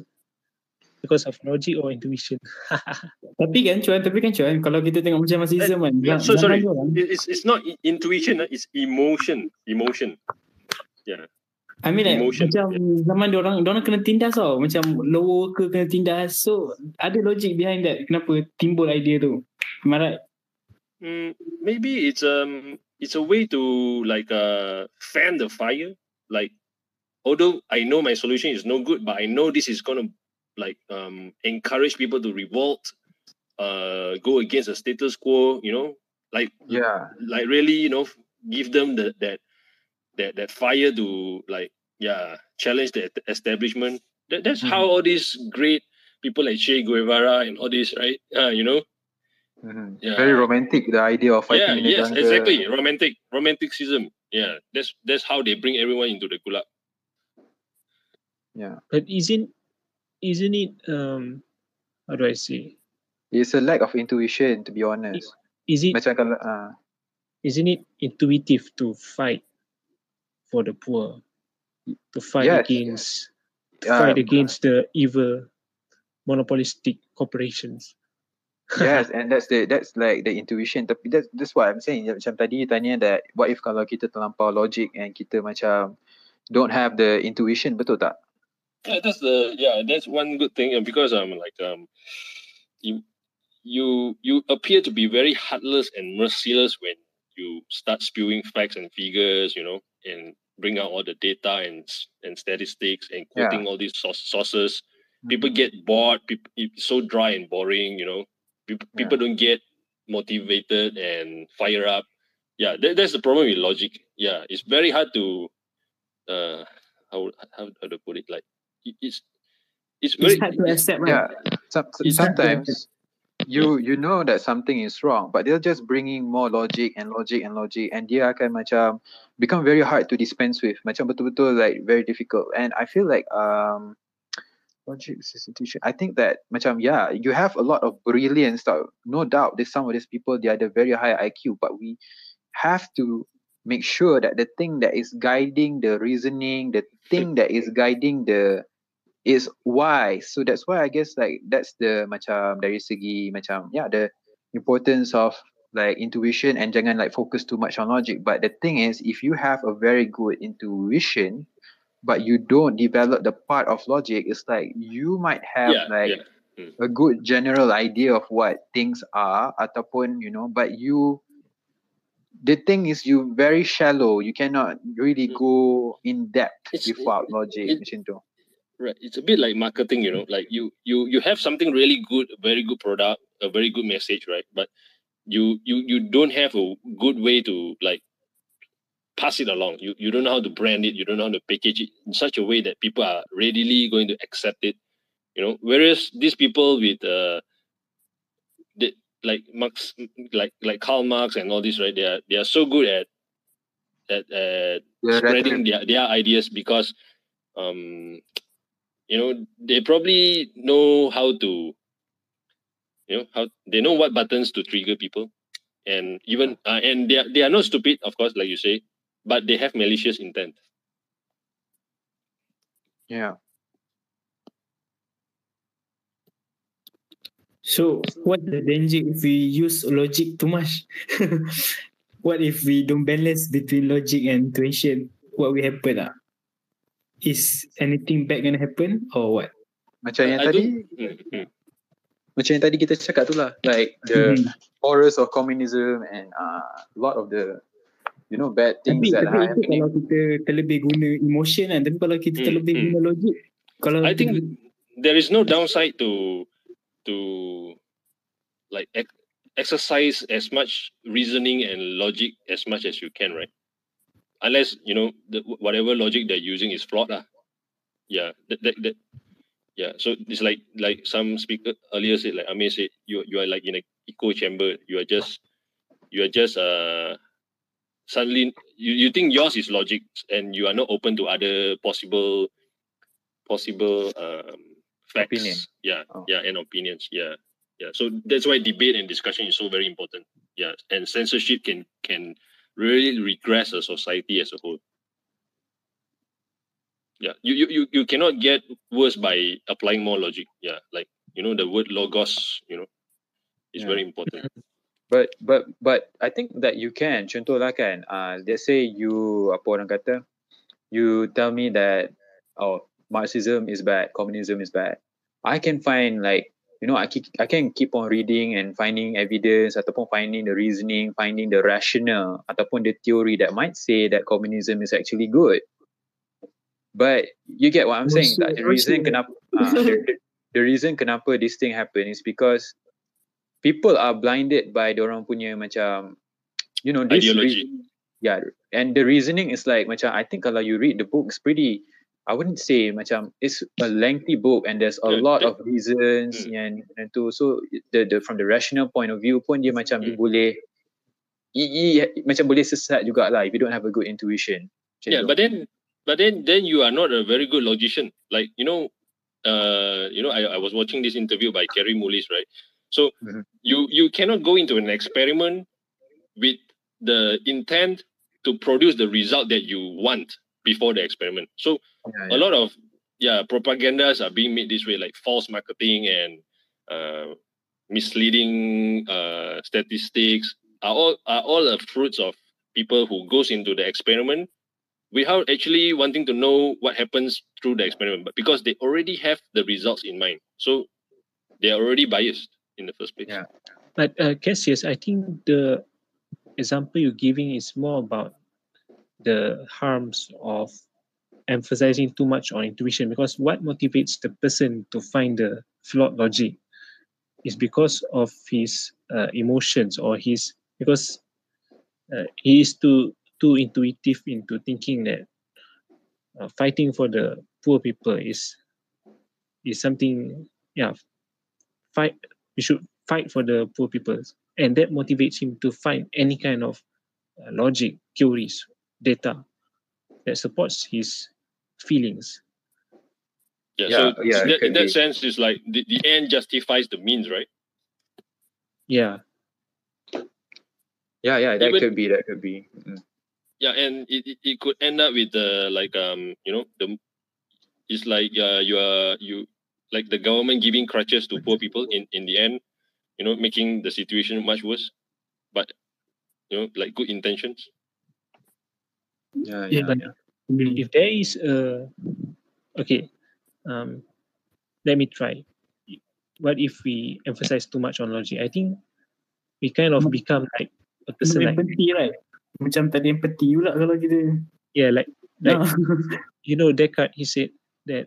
because of logic or intuition? Tapi kan cuan, tapi kan cuan kalau kita tengok macam Marxism kan. yeah, zam- so sorry. zaman dia orang- It- It's it's not intuition, ah, it's emotion. Emotion. Yeah. I mean like Emotion, macam zaman dia orang, dia orang kena tindas tau. Macam lower ke kena tindas. So ada logic behind that. Kenapa timbul idea tu. Am I right? Mm, maybe it's um it's a way to like uh fan the fire. Like although I know my solution is no good, but I know this is gonna like um encourage people to revolt, uh go against the status quo, you know, like yeah like really, you know, give them the that that that fire to like yeah challenge the establishment. That, that's how all these great people like Che Guevara and all this, right? Uh, you know, Mhm. Yeah. Very romantic. The idea of yeah, fighting in the yes, jungle. exactly. Romantic, romanticism. Yeah, that's that's how they bring everyone into the gulag. Yeah, But isn't isn't it um how do I say? it's a lack of intuition. To be honest, Is it macam kalau uh, isn't it intuitive to fight for the poor? To fight Yes. against to Yeah. fight against the evil monopolistic corporations. yes, and that's the that's like the intuition. Tapi that's that's what I'm saying. Macam tadi you tanya that what if kalau kita terlampau logic and kita macam don't have the intuition, betul tak? Yeah, that's the yeah, that's one good thing. And because um like um you you you appear to be very heartless and merciless when you start spewing facts and figures, you know, and bring out all the data and and statistics and Yeah. quoting all these sources. People get bored. People it's so dry and boring, you know. People, Yeah. people don't get motivated and fire up. Yeah, that, that's the problem with logic. Yeah, it's very hard to uh how how, how to put it like it's it's very It's hard to accept, right? Yeah, some, It's sometimes you you know that something is wrong, but they're just bringing more logic and logic and logic, and dia akan macam become very hard to dispense with, macam betul-betul like very difficult. And I feel like um logic is institution. I think that macam yeah, you have a lot of brilliance, tau. no doubt. There's some of these people they are the very high IQ, but we have to make sure that the thing that is guiding the reasoning, the thing that is guiding the is why. So that's why I guess like that's the macam dari segi macam yeah the importance of like intuition and jangan like focus too much on logic. But the thing is, if you have a very good intuition, but you don't develop the part of logic, it's like you might have yeah, like yeah. a good general idea of what things are ataupun you know but you the thing is you very shallow you cannot really Mm. go in depth It's- without logic it- macam tu Right. It's a bit like marketing, you know, like you you you have something really good, a very good product, a very good message, right? But you you you don't have a good way to like pass it along. You you don't know how to brand it, you don't know how to package it in such a way that people are readily going to accept it. You know, whereas these people with uh the, like Marx like like Karl Marx and all this, right? They are they are so good at at, at The spreading their, their ideas because um you know they probably know how to you know how they know what buttons to trigger people and even uh, and they are, they are not stupid of course like you say but they have malicious intent yeah So what the danger if we use logic too much? what if we don't balance between logic and intuition? What will happen? Ah? Is anything bad gonna happen or what? macam yang I tadi Mm, mm. macam yang tadi kita cakap tu lah like the Mhm. horrors of communism and uh, a lot of the you know bad things Tapi, that tapi are happening kalau kita terlebih guna emotion kan. Tapi kalau kita Hmm, terlebih hmm. guna logik, kalau I think there is no downside to to like ex- exercise as much reasoning and logic as much as you can right unless you know the, whatever logic they're using is flawed lah. yeah that, that, that yeah so it's like like some speaker earlier said like Amir said you you are like in a echo chamber you are just you are just uh suddenly you, you think yours is logic and you are not open to other possible possible um facts Opinion. yeah Oh. yeah and opinions yeah yeah so that's why debate and discussion is so very important yeah and censorship can can really regress a society as a whole yeah you you you, you cannot get worse by applying more logic yeah like you know the word logos you know is Yeah. very important But but but I think that you can. Contoh lah kan. Uh, let's say you apa orang kata, you tell me that oh Marxism is bad, communism is bad. I can find like you know I keep, I can keep on reading and finding evidence ataupun finding the reasoning, finding the rationale ataupun the theory that might say that communism is actually good. But you get what I'm saying? Tak? The reason kenapa uh, the, the, the reason kenapa this thing happen is because people are blinded by orang punya macam you know this Ideology. reason- yeah and the reasoning is like macam I think kalau you read the book it's pretty I wouldn't say macam it's a lengthy book and there's a Yeah, lot that- of reasons Hmm. and and tu so the the from the rational point of view pun dia macam dia Hmm. boleh i, i, macam boleh sesat jugalah if you don't have a good intuition. Macam yeah tu. but then but then then you are not a very good logician like you know uh you know i, I was watching this interview by Kary Mullis right so Mhm. you you cannot go into an experiment with the intent to produce the result that you want before the experiment. So Yeah, a lot of yeah propagandas are being made this way like false marketing and uh, misleading uh, statistics are all are all the fruits of people who goes into the experiment without actually wanting to know what happens through the experiment but because they already have the results in mind. So they are already biased in the first place. Yeah. But uh, Cassius, I think the example you're giving is more about the harms of emphasizing too much on intuition because what motivates the person to find the flawed logic is because of his uh, emotions or his because uh, he is too too intuitive into thinking that uh, fighting for the poor people is is something yeah fight we should fight for the poor people. And that motivates him to find any kind of uh, logic theories data that supports his feelings yeah, Yeah, so yeah, that, in that be. sense it's like the, the end justifies the means right yeah yeah, yeah, that Even- could be, that could be. Mm. yeah and it, it, it could end up with the like um you know the it's like uh, you are you like the government giving crutches to poor people in in the end you know making the situation much worse but you know like good intentions Yeah, Yeah, yeah, but- yeah. if there is a okay um let me try what if we emphasize too much on logic i think we kind of Hmm. become like a person like empathy right macam tak ada empathy pula kalau kita yeah like like Ah. you know Descartes he said that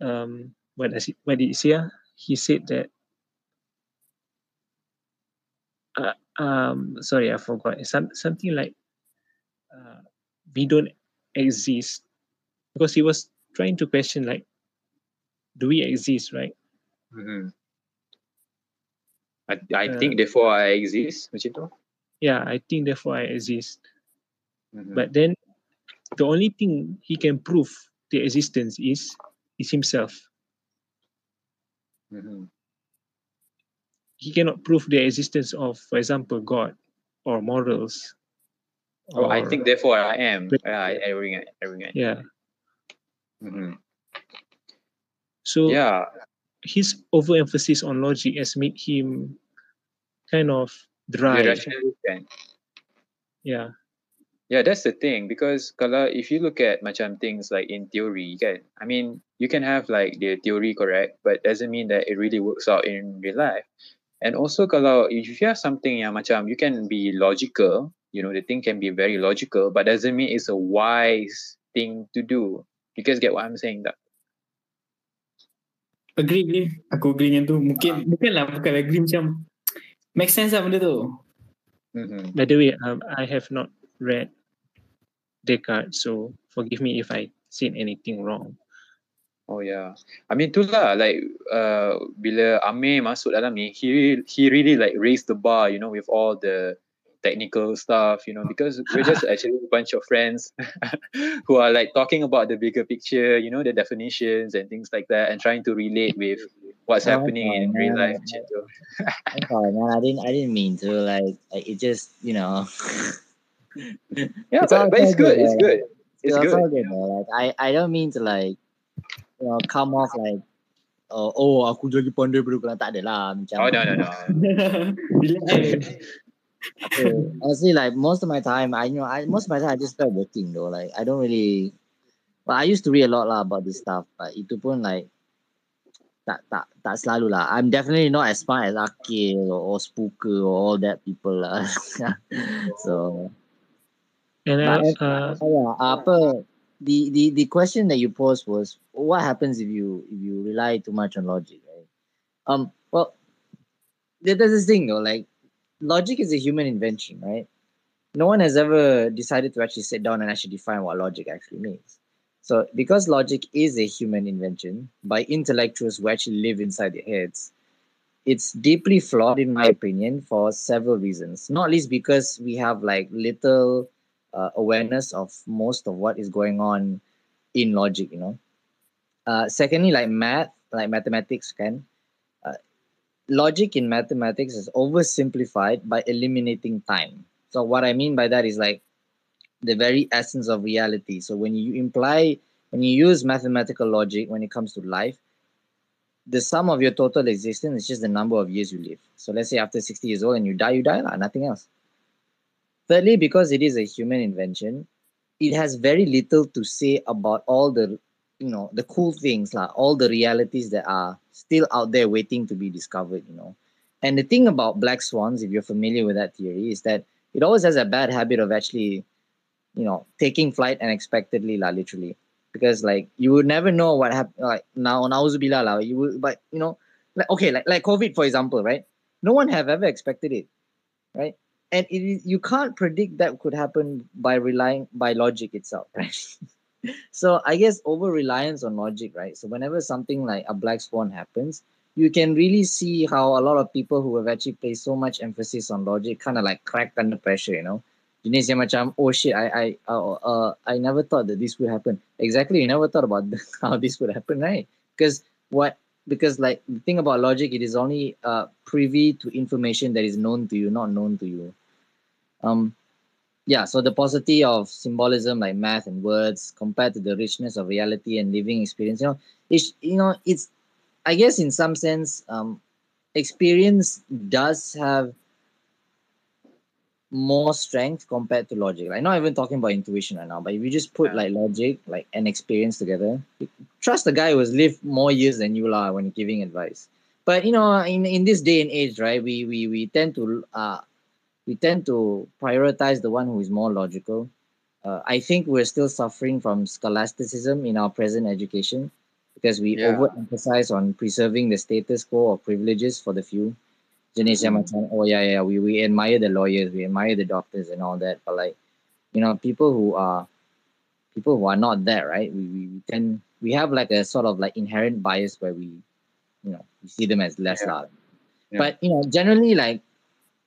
um what does he what did he say ah? he said that uh, um sorry I forgot some something like uh, we don't exist because he was trying to question like do we exist right Mhm. I, I Uh, think therefore I exist macam tu. yeah I think therefore I exist Mhm. but then the only thing he can prove the existence is is himself Mhm. he cannot prove the existence of, for example, God or morals. Oh, I think therefore I am. But- Yeah, I, I ingat, I ingat. yeah. Mhm. So Yeah, his overemphasis on logic has made him kind of dry. the rationalist kan. Yeah, Yeah, that's the thing because kalau if you look at macam things like in theory kan, I mean you can have like the theory correct, but doesn't mean that it really works out in real life. And also kalau if you have something yang macam you can be logical, you know the thing can be very logical, but doesn't mean it's a wise thing to do. You guys get what I'm saying tak? agree agree aku agree dengan tu mungkin bukanlah bukan agree macam make sense lah benda tu Mm-hmm. by the way, um, I have not read Descartes, so forgive me if I said anything wrong. Oh yeah. I mean tu lah like uh, bila Amir masuk dalam ni he he really like raised the bar you know with all the technical stuff you know because we're just actually a bunch of friends who are like talking about the bigger picture you know the definitions and things like that and trying to relate with what's Oh, happening in real life macam tu. Man. I didn't. I didn't mean to. Like, it just, you know. Yeah, It's but, but it's good, good. It's good. It's all good. good. Like, I, I don't mean to like, you know, come off like, uh, oh, aku lagi pandai kau. Tak ada lah. Macam, Oh no no no. bila Okay. Honestly, like most of my time, I you know, I most of my time I just spend working though. Like I don't really. Well, I used to read a lot lah about this stuff, but itu pun like tak tak tak selalu lah. I'm definitely not as smart as Akil or, or Spooker or all that people lah. so And uh, But, uh, oh yeah, apa the the the question that you posed was what happens if you if you rely too much on logic, right? Um, well, there- there's this thing though, like logic is a human invention, right? No one has ever decided to actually sit down and actually define what logic actually means. So because logic is a human invention by intellectuals who actually live inside their heads, it's deeply flawed in my opinion for several reasons. Not least because we have like little uh, awareness of most of what is going on in logic, you know. Uh, secondly, like math, like mathematics can, logic in mathematics is oversimplified by eliminating time. So what I mean by that is like the very essence of reality. So when you imply, when you use mathematical logic when it comes to life, the sum of your total existence is just the number of years you live. So let's say after 60 years old and you die, you die, lah, nothing else. Thirdly, because it is a human invention, it has very little to say about all the you know the cool things like all the realities that are still out there waiting to be discovered you know. And the thing about black swans if you're familiar with that theory is that it always has a bad habit of actually you know taking flight unexpectedly la, literally. Because like you would never know what happened like now nauzubillah la, you would but you know like okay like, like covid for example right? No one have ever expected it right? And it is, you can't predict that could happen by relying by logic itself right so I guess over reliance on logic, right? So whenever something like a black swan happens, you can really see how a lot of people who have actually placed so much emphasis on logic kind of like cracked under pressure, you know. Oh shit, I I uh, uh, I never thought that this would happen. Exactly, you never thought about how this would happen, right? Because what because like the thing about logic, it is only uh privy to information that is known to you, not known to you. Um, yeah so the paucity of symbolism like math and words compared to the richness of reality and living experience you know it's you know it's i guess in some sense um experience does have more strength compared to logic. Like not even talking about intuition right now but if you just put like logic like and experience together trust the guy who has lived more years than you are when giving advice. But you know in in this day and age right we we we tend to uh we tend to prioritize the one who is more logical. Uh, I think we're still suffering from scholasticism in our present education because we Yeah. overemphasize on preserving the status quo of privileges for the few. Jenis macam, oh yeah, yeah, we, we admire the lawyers, we admire the doctors and all that. But like, you know, people who are people who are not there, right? We, we, we tend we have like a sort of like inherent bias where we, you know, we see them as less Yeah. loud. Yeah. But you know, generally like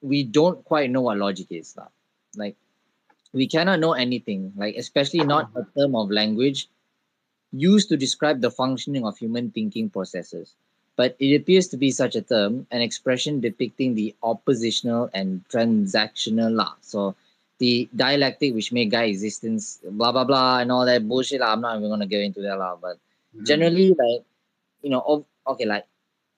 we don't quite know what logic is. lah. Like we cannot know anything, like especially not a term of language used to describe the functioning of human thinking processes. But it appears to be such a term, an expression depicting the oppositional and transactional law. So the dialectic which may guide existence, blah blah blah, and all that bullshit. lah. I'm not even gonna get into that lah. But mm-hmm. generally, like you know, okay, like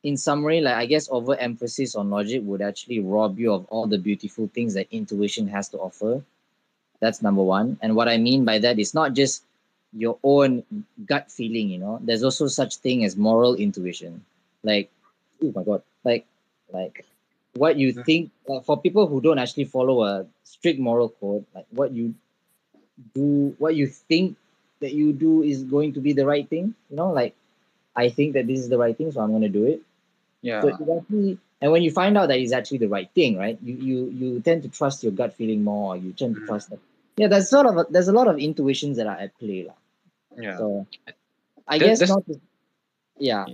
in summary, like I guess overemphasis on logic would actually rob you of all the beautiful things that intuition has to offer. That's number one. And what I mean by that is not just your own gut feeling, you know. There's also such thing as moral intuition. Like, oh my god, like like what you Mhm. think uh, for people who don't actually follow a strict moral code, like what you do, what you think that you do is going to be the right thing, you know, like I think that this is the right thing, so I'm going to do it. Yeah So actually, and when you find out that it's actually the right thing, right? You you you tend to trust your gut feeling more. Or you tend to Mm. trust that. Yeah, there's sort of a, there's a lot of intuitions that are at play, lah. yeah So I That- guess not. To, yeah,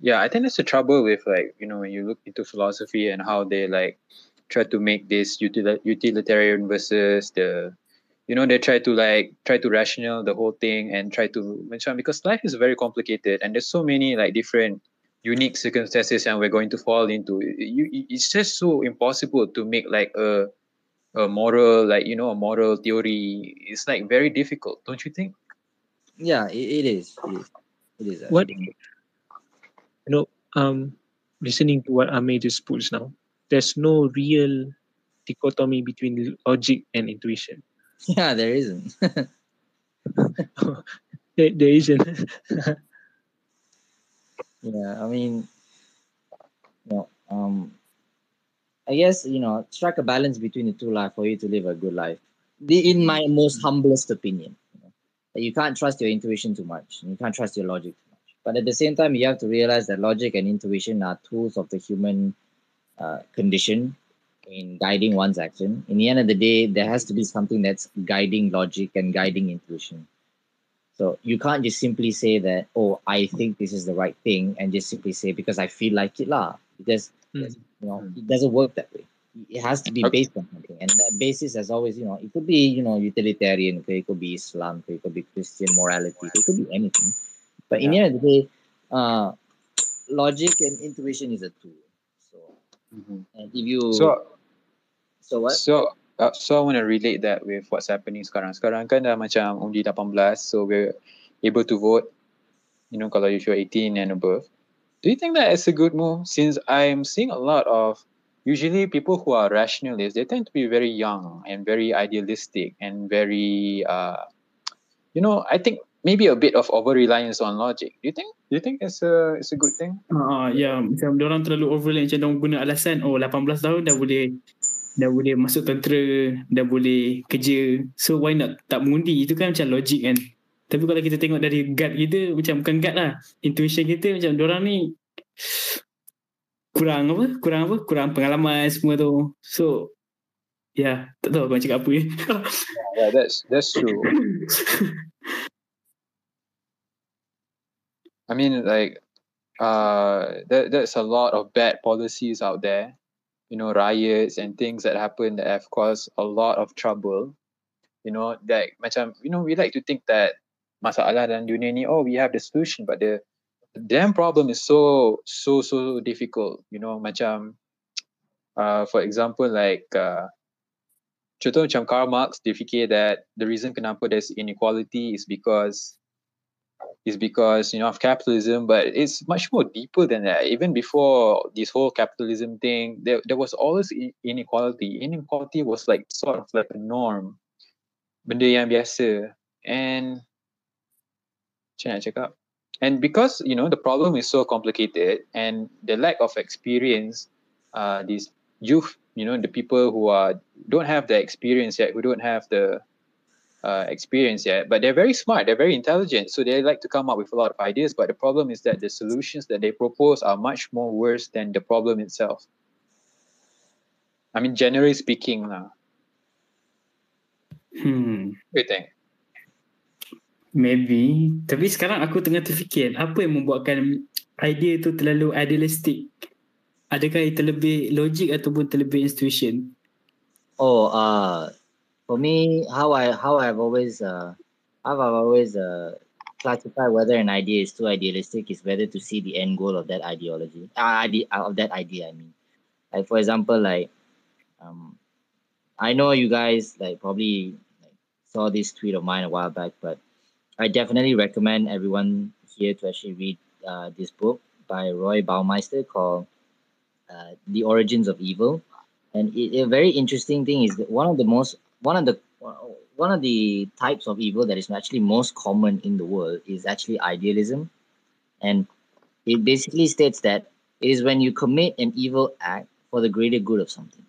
yeah i think that's the trouble with like you know when you look into philosophy and how they like try to make this util- utilitarian versus the you know they try to like try to rational the whole thing and try to mention because life is very complicated and there's so many like different unique circumstances and we're going to fall into you it's just so impossible to make like a a moral like you know a moral theory it's like very difficult don't you think yeah, it, it is. It is. It is. What you know, um, listening to what Amir just puts now, there's no real dichotomy between logic and intuition. Yeah, there isn't. There, there isn't. Yeah, I mean, you know, um, I guess you know, strike a balance between the two life for you to live a good life. The, in my most humblest opinion, you, know, you can't trust your intuition too much, you can't trust your logic too much. But at the same time, you have to realize that logic and intuition are tools of the human uh, condition in guiding one's action. In the end of the day, there has to be something that's guiding logic and guiding intuition. So you can't just simply say that, oh, I think this is the right thing, and just simply say because I feel like it lah. Because Hmm. you know it doesn't work that way. It has to be Okay. based on something, and that basis as always, you know, it could be you know utilitarian, it could be Islam, it could be Christian morality, it could be anything. But in the end of the day, uh, logic and intuition is a tool. So and if you So so what? So uh, so I want to relate that with what's happening sekarang. Sekarang kan dah macam undi 18, so we're able to vote. You know, kalau show 18 and above. Do you think that is a good move? Since I'm seeing a lot of usually people who are rationalists, they tend to be very young and very idealistic and very uh, you know, I think maybe a bit of over reliance on logic. Do you think? Do you think it's a it's a good thing? Ah, ya macam orang terlalu overlay macam orang guna alasan oh 18 tahun dah boleh dah boleh masuk tentera, dah boleh kerja. So why not tak mengundi? Itu kan macam logik kan. Tapi kalau kita tengok dari gut kita macam bukan gut lah. Intuition kita macam orang ni kurang apa? Kurang apa? Kurang pengalaman semua tu. So ya, yeah, tak tahu cakap apa ya. Yeah, that's that's true. I mean, like, uh, there, there's a lot of bad policies out there, you know, riots and things that happen that have caused a lot of trouble. You know, that macam, you know, we like to think that masalah dalam dunia ni, oh, we have the solution, but the damn problem is so, so, so difficult. You know, macam, uh, for example, like, uh, contoh macam Karl Marx, dia fikir that the reason kenapa there's inequality is because is because you know of capitalism, but it's much more deeper than that. Even before this whole capitalism thing, there there was always inequality. Inequality was like sort of like a norm, benda yang biasa. And macam nak cakap? And because you know the problem is so complicated and the lack of experience, uh, these youth, you know, the people who are don't have the experience yet, who don't have the uh, experience yet, but they're very smart, they're very intelligent, so they like to come up with a lot of ideas. But the problem is that the solutions that they propose are much more worse than the problem itself. I mean, generally speaking, lah. Hmm. What do you think? Maybe. Tapi sekarang aku tengah terfikir apa yang membuatkan idea tu terlalu idealistic. Adakah ia terlebih logik ataupun terlebih institution? Oh, uh, for me, how I how I've always uh, I've always uh, classified whether an idea is too idealistic is whether to see the end goal of that ideology, uh, idea of that idea. I mean, like for example, like um, I know you guys like probably like, saw this tweet of mine a while back, but I definitely recommend everyone here to actually read uh, this book by Roy Baumeister called uh, "The Origins of Evil." and it, a very interesting thing is that one of the most one of the one of the types of evil that is actually most common in the world is actually idealism. And it basically states that it is when you commit an evil act for the greater good of something.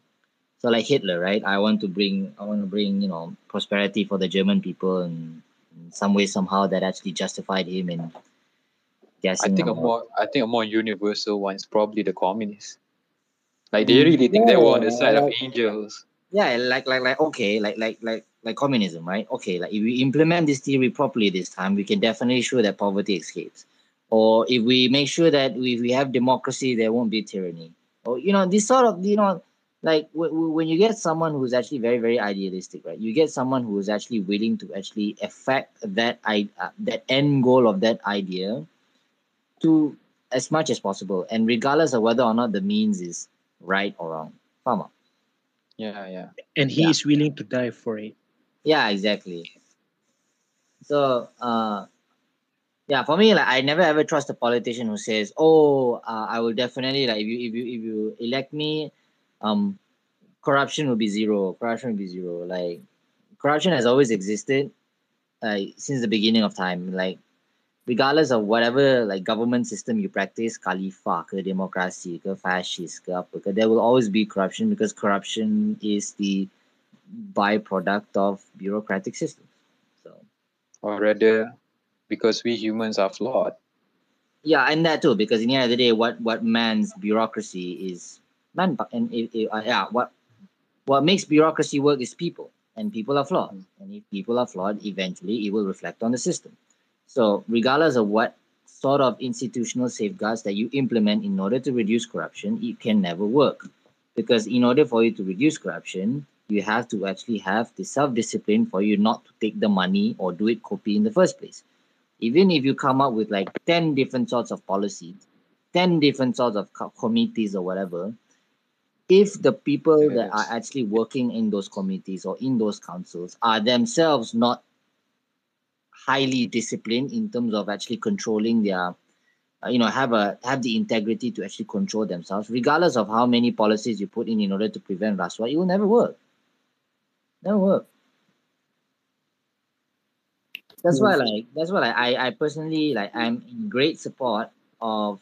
So like hitler right? I want to bring i want to bring you know prosperity for the german people and in some way somehow that actually justified him in I think a about- more I think a more universal one is probably the communists. Like they mm. really think they were on the side of angels. Yeah like like like okay like like like like communism right? Okay like if we implement this theory properly this time we can definitely show that poverty escapes. Or if we make sure that we, we have democracy there won't be tyranny. Or you know this sort of you know like w- w- when you get someone who's actually very very idealistic right? You get someone who is actually willing to actually affect that i uh, that end goal of that idea to as much as possible. And regardless of whether or not the means is right or wrong. Tak? Yeah, yeah. and he Yeah. is willing to die for it. Yeah, exactly. So, uh, yeah, for me, like I never ever trust a politician who says, "Oh, uh, I will definitely like if you if you if you elect me, um, corruption will be zero. Corruption will be zero. Like corruption has always existed, like since the beginning of time. Like regardless of whatever like government system you practice, khalifah ke demokrasi ke fascist ke apa ke, there will always be corruption because corruption is the byproduct of bureaucratic systems. So Or rather, because we humans are flawed. yeah, and that too, because in the end of the day, what what man's bureaucracy is man, and it, it, uh, yeah, what what makes bureaucracy work is people, and people are flawed, and if people are flawed, eventually it will reflect on the system. So, regardless of what sort of institutional safeguards that you implement in order to reduce corruption, it can never work. Because in order for you to reduce corruption, you have to actually have the self-discipline for you not to take the money or do it copy in the first place. Even if you come up with like 10 different sorts of policies, 10 different sorts of co- committees or whatever, if the people that are actually working in those committees or in those councils are themselves not highly disciplined in terms of actually controlling their uh, you know have a have the integrity to actually control themselves regardless of how many policies you put in in order to prevent rasuah it will never work. Never work. That's why like that's why like, I I personally like I'm in great support of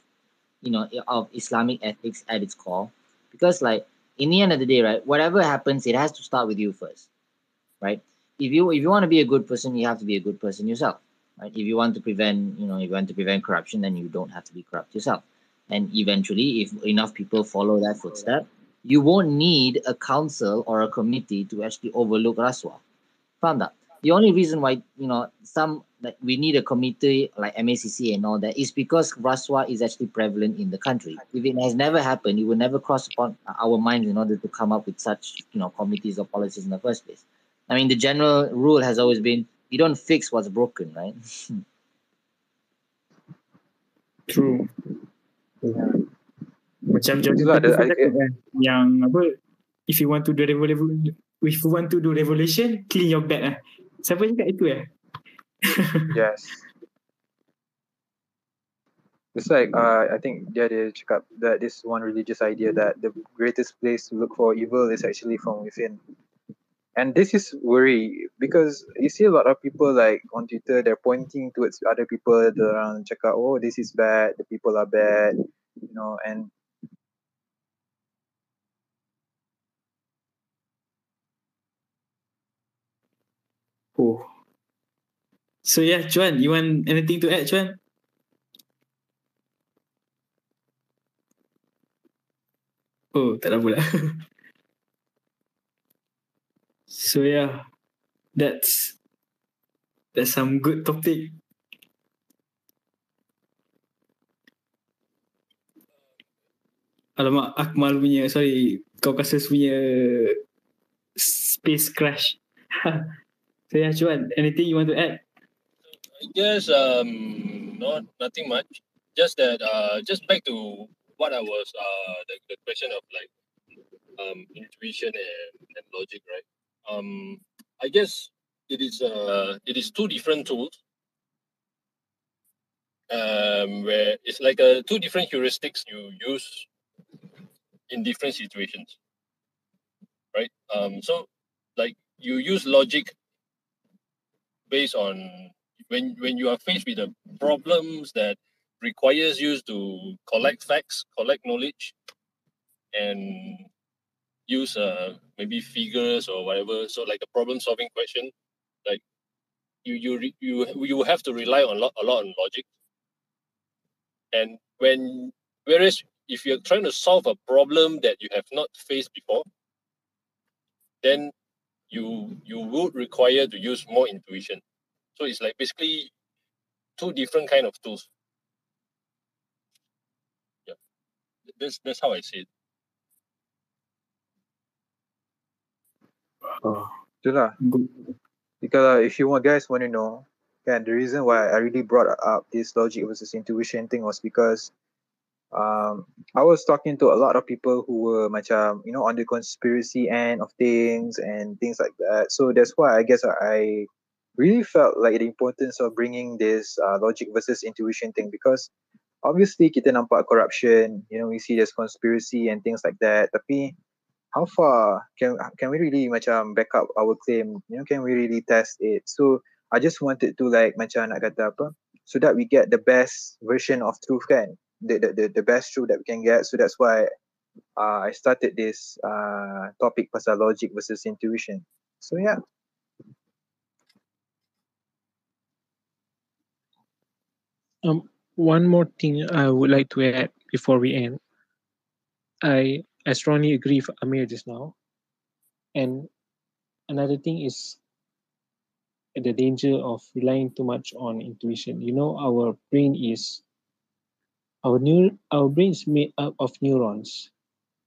you know of Islamic ethics at its core. Because like in the end of the day right whatever happens it has to start with you first right if you if you want to be a good person you have to be a good person yourself right if you want to prevent you know if you want to prevent corruption then you don't have to be corrupt yourself and eventually if enough people follow that footstep you won't need a council or a committee to actually overlook rasuah found that the only reason why you know some like we need a committee like MACC and all that is because rasuah is actually prevalent in the country. If it has never happened, it will never cross upon our minds in order to come up with such you know committees or policies in the first place. I mean, the general rule has always been you don't fix what's broken, right? True. Macam Jordan Itulah, Peterson ada- cakap yang apa if you want to do revolution if you want to do revolution clean your bed ah. Siapa cakap itu eh? Yes. It's like uh, I think dia ada cakap that this one religious idea that the greatest place to look for evil is actually from within. And this is worry because you see a lot of people like on Twitter they're pointing towards other people the orang cakap oh this is bad the people are bad you know and Oh. So yeah, Chuan, you want anything to add, Chuan? Oh, tak ada pula. so yeah, that's that's some good topic. Alamak, Akmal punya, sorry, kau kasus punya space crash. so yeah, Chuan, anything you want to add? I guess um not nothing much. Just that uh just back to what I was uh the, the question of like um intuition and, and logic, right? Um I guess it is uh it is two different tools. Um where it's like a two different heuristics you use in different situations. Right? Um so like you use logic based on when when you are faced with the problems that requires you to collect facts, collect knowledge, and use uh maybe figures or whatever. So like a problem solving question, like you you you you have to rely on lot a lot on logic. And when whereas if you're trying to solve a problem that you have not faced before, then you you would require to use more intuition. So it's like basically two different kind of tools. Yeah, that's that's how I see it. Oh, itulah good. because uh, if you want guys want to know and the reason why I really brought up this logic versus intuition thing was because um I was talking to a lot of people who were macam you know on the conspiracy end of things and things like that. So that's why I guess I really felt like the importance of bringing this uh, logic versus intuition thing because obviously kita nampak corruption you know we see there's conspiracy and things like that. Tapi how far can can we really macam back up our claim? You know can we really test it? So I just wanted to like macam nak kata apa so that we get the best version of truth kan? The the the, the best truth that we can get. So that's why uh, I started this uh, topic pasal logic versus intuition. So yeah. Um, one more thing I would like to add before we end. I I strongly agree with Amir just now. And another thing is the danger of relying too much on intuition. You know, our brain is our new our brain is made up of neurons.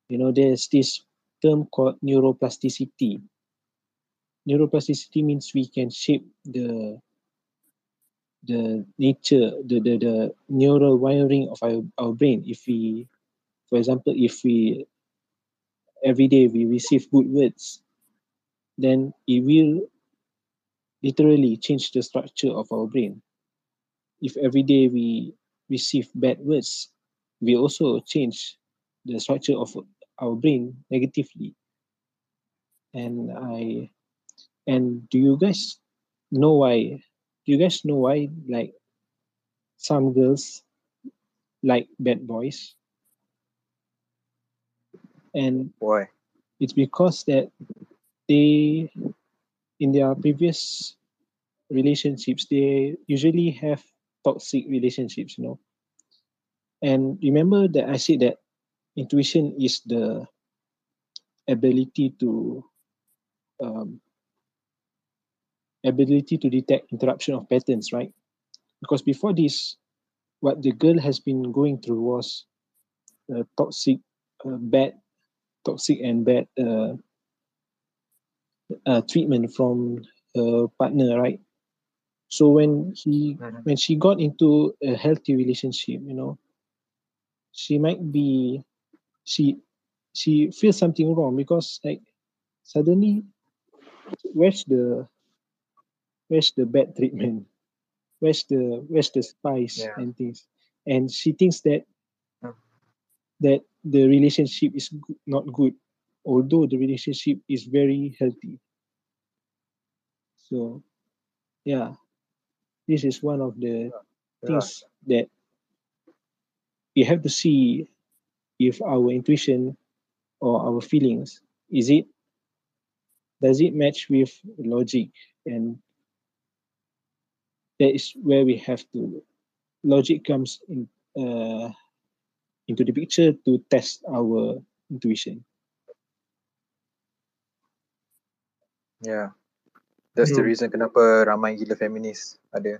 You know, there's this term called neuroplasticity. Neuroplasticity means we can shape the the nature, the the, the neural wiring of our, our brain. If we, for example, if we every day we receive good words, then it will literally change the structure of our brain. If every day we receive bad words, we also change the structure of our brain negatively. And I and do you guys know why? Do you guys know why like some girls like bad boys? And Why? it's because that they in their previous relationships they usually have toxic relationships you know and remember that i said that intuition is the ability to um, ability to detect interruption of patterns right because before this what the girl has been going through was a toxic uh, bad toxic and bad uh, uh, treatment from her partner, right? So when he Mhm. when she got into a healthy relationship, you know, she might be she she feels something wrong because like suddenly where's the where's the bad treatment? Where's the where's the spice Yeah. and things? And she thinks that. That the relationship is not good, although the relationship is very healthy. So, yeah, this is one of the Yeah. things that we have to see if our intuition or our feelings is it does it match with logic and that is where we have to logic comes in uh, into the picture to test our intuition Yeah. That's the reason kenapa ramai gila feminis ada.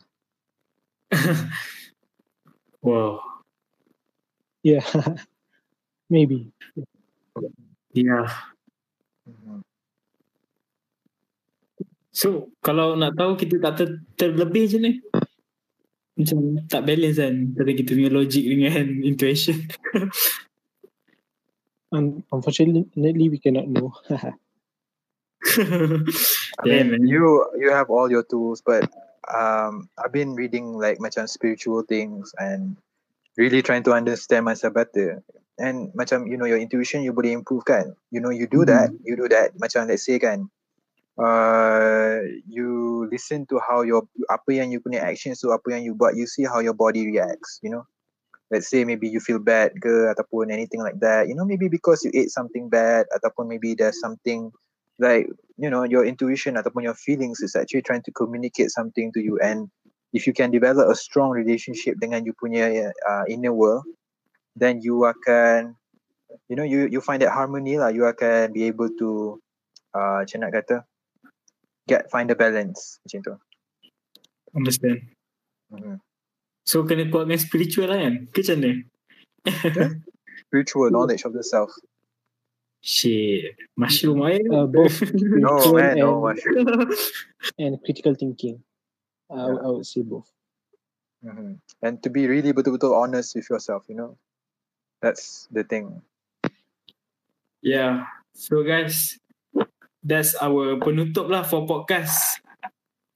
wow. yeah maybe Yeah. Mhm. So kalau nak tahu kita tak ter, terlebih je ni. Macam tak balance kan antara kita punya logic dengan intuition. Un- unfortunately we cannot know I mean, man. you you have all your tools, but um, I've been reading like macam spiritual things and really trying to understand myself better. And macam you know your intuition you boleh improve kan. You know you do that, you do that. Macam let's say kan, uh, you listen to how your apa yang you punya actions tu apa yang you buat, you see how your body reacts. You know, let's say maybe you feel bad ke ataupun anything like that. You know maybe because you ate something bad ataupun maybe there's something like you know your intuition ataupun your feelings is actually trying to communicate something to you and if you can develop a strong relationship dengan you punya uh, inner world then you akan you know you you find that harmony lah you akan be able to uh, macam nak kata get find the balance macam tu Understand. mm-hmm. So kena kuat dengan spiritual lah kan? Ke macam mana? spiritual knowledge of the self Shit. Mushroom air. uh, both no spiritual man no and, mushroom and critical thinking I, Yeah. I would say both mm-hmm. and to be really betul-betul honest with yourself you know that's the thing Yeah. So guys, that's our penutup lah for podcast.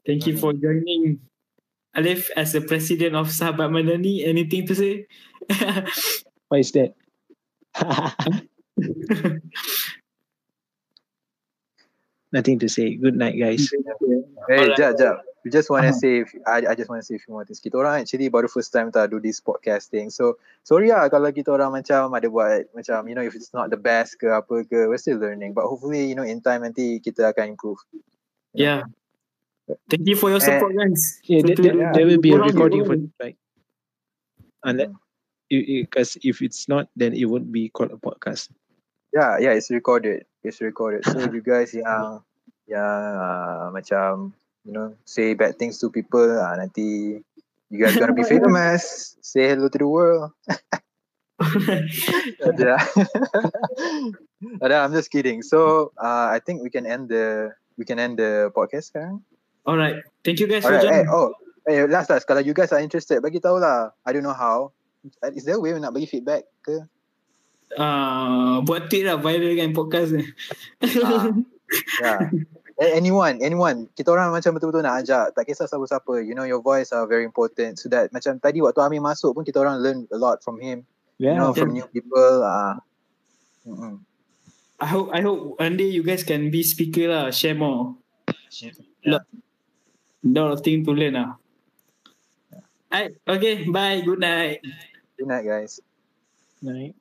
Thank you for joining. Alif, as the president of Sahabat Madani, anything to say? why is that nothing to say good night guys Hey, Alright. jap, jap. We just want to Uh-huh. say, if- I, I just want to say a few more things. Kita orang actually baru first time tak do this podcasting. So, sorry lah kalau kita orang macam ada buat, macam, you know, if it's not the best ke apa ke, we're still learning. But hopefully, you know, in time nanti kita akan improve. yeah. Thank you for your support, guys. yeah, So there, to- there, there will be a recording for right unless because if it's not then it won't be called a podcast Yeah, yeah, it's recorded. It's recorded. So, you guys yang, yang uh, macam you know, say bad things to people. Ah, nanti you guys gonna be famous. Say hello to the world. Ada. Ada, I'm just kidding. So uh, I think we can end the we can end the podcast sekarang. Alright. Thank you guys for Alright. Eh, joining. oh, eh, last last. Kalau you guys are interested, bagi tahu lah. I don't know how. Uh, Is there a way nak bagi feedback ke? Uh, buat tweet lah viral kan podcast ni. Ah, yeah. Anyone, anyone. Kita orang macam betul-betul nak ajak. Tak kisah siapa-siapa. You know, your voice are very important. So that macam tadi waktu Amir masuk pun kita orang learn a lot from him. You Yeah. know, from new people. Ah. Mm-mm. I hope I hope one day you guys can be speaker lah, share more. Yeah. Lot of things to learn lah. Alright, okay, bye, good night. Good night, guys. Right.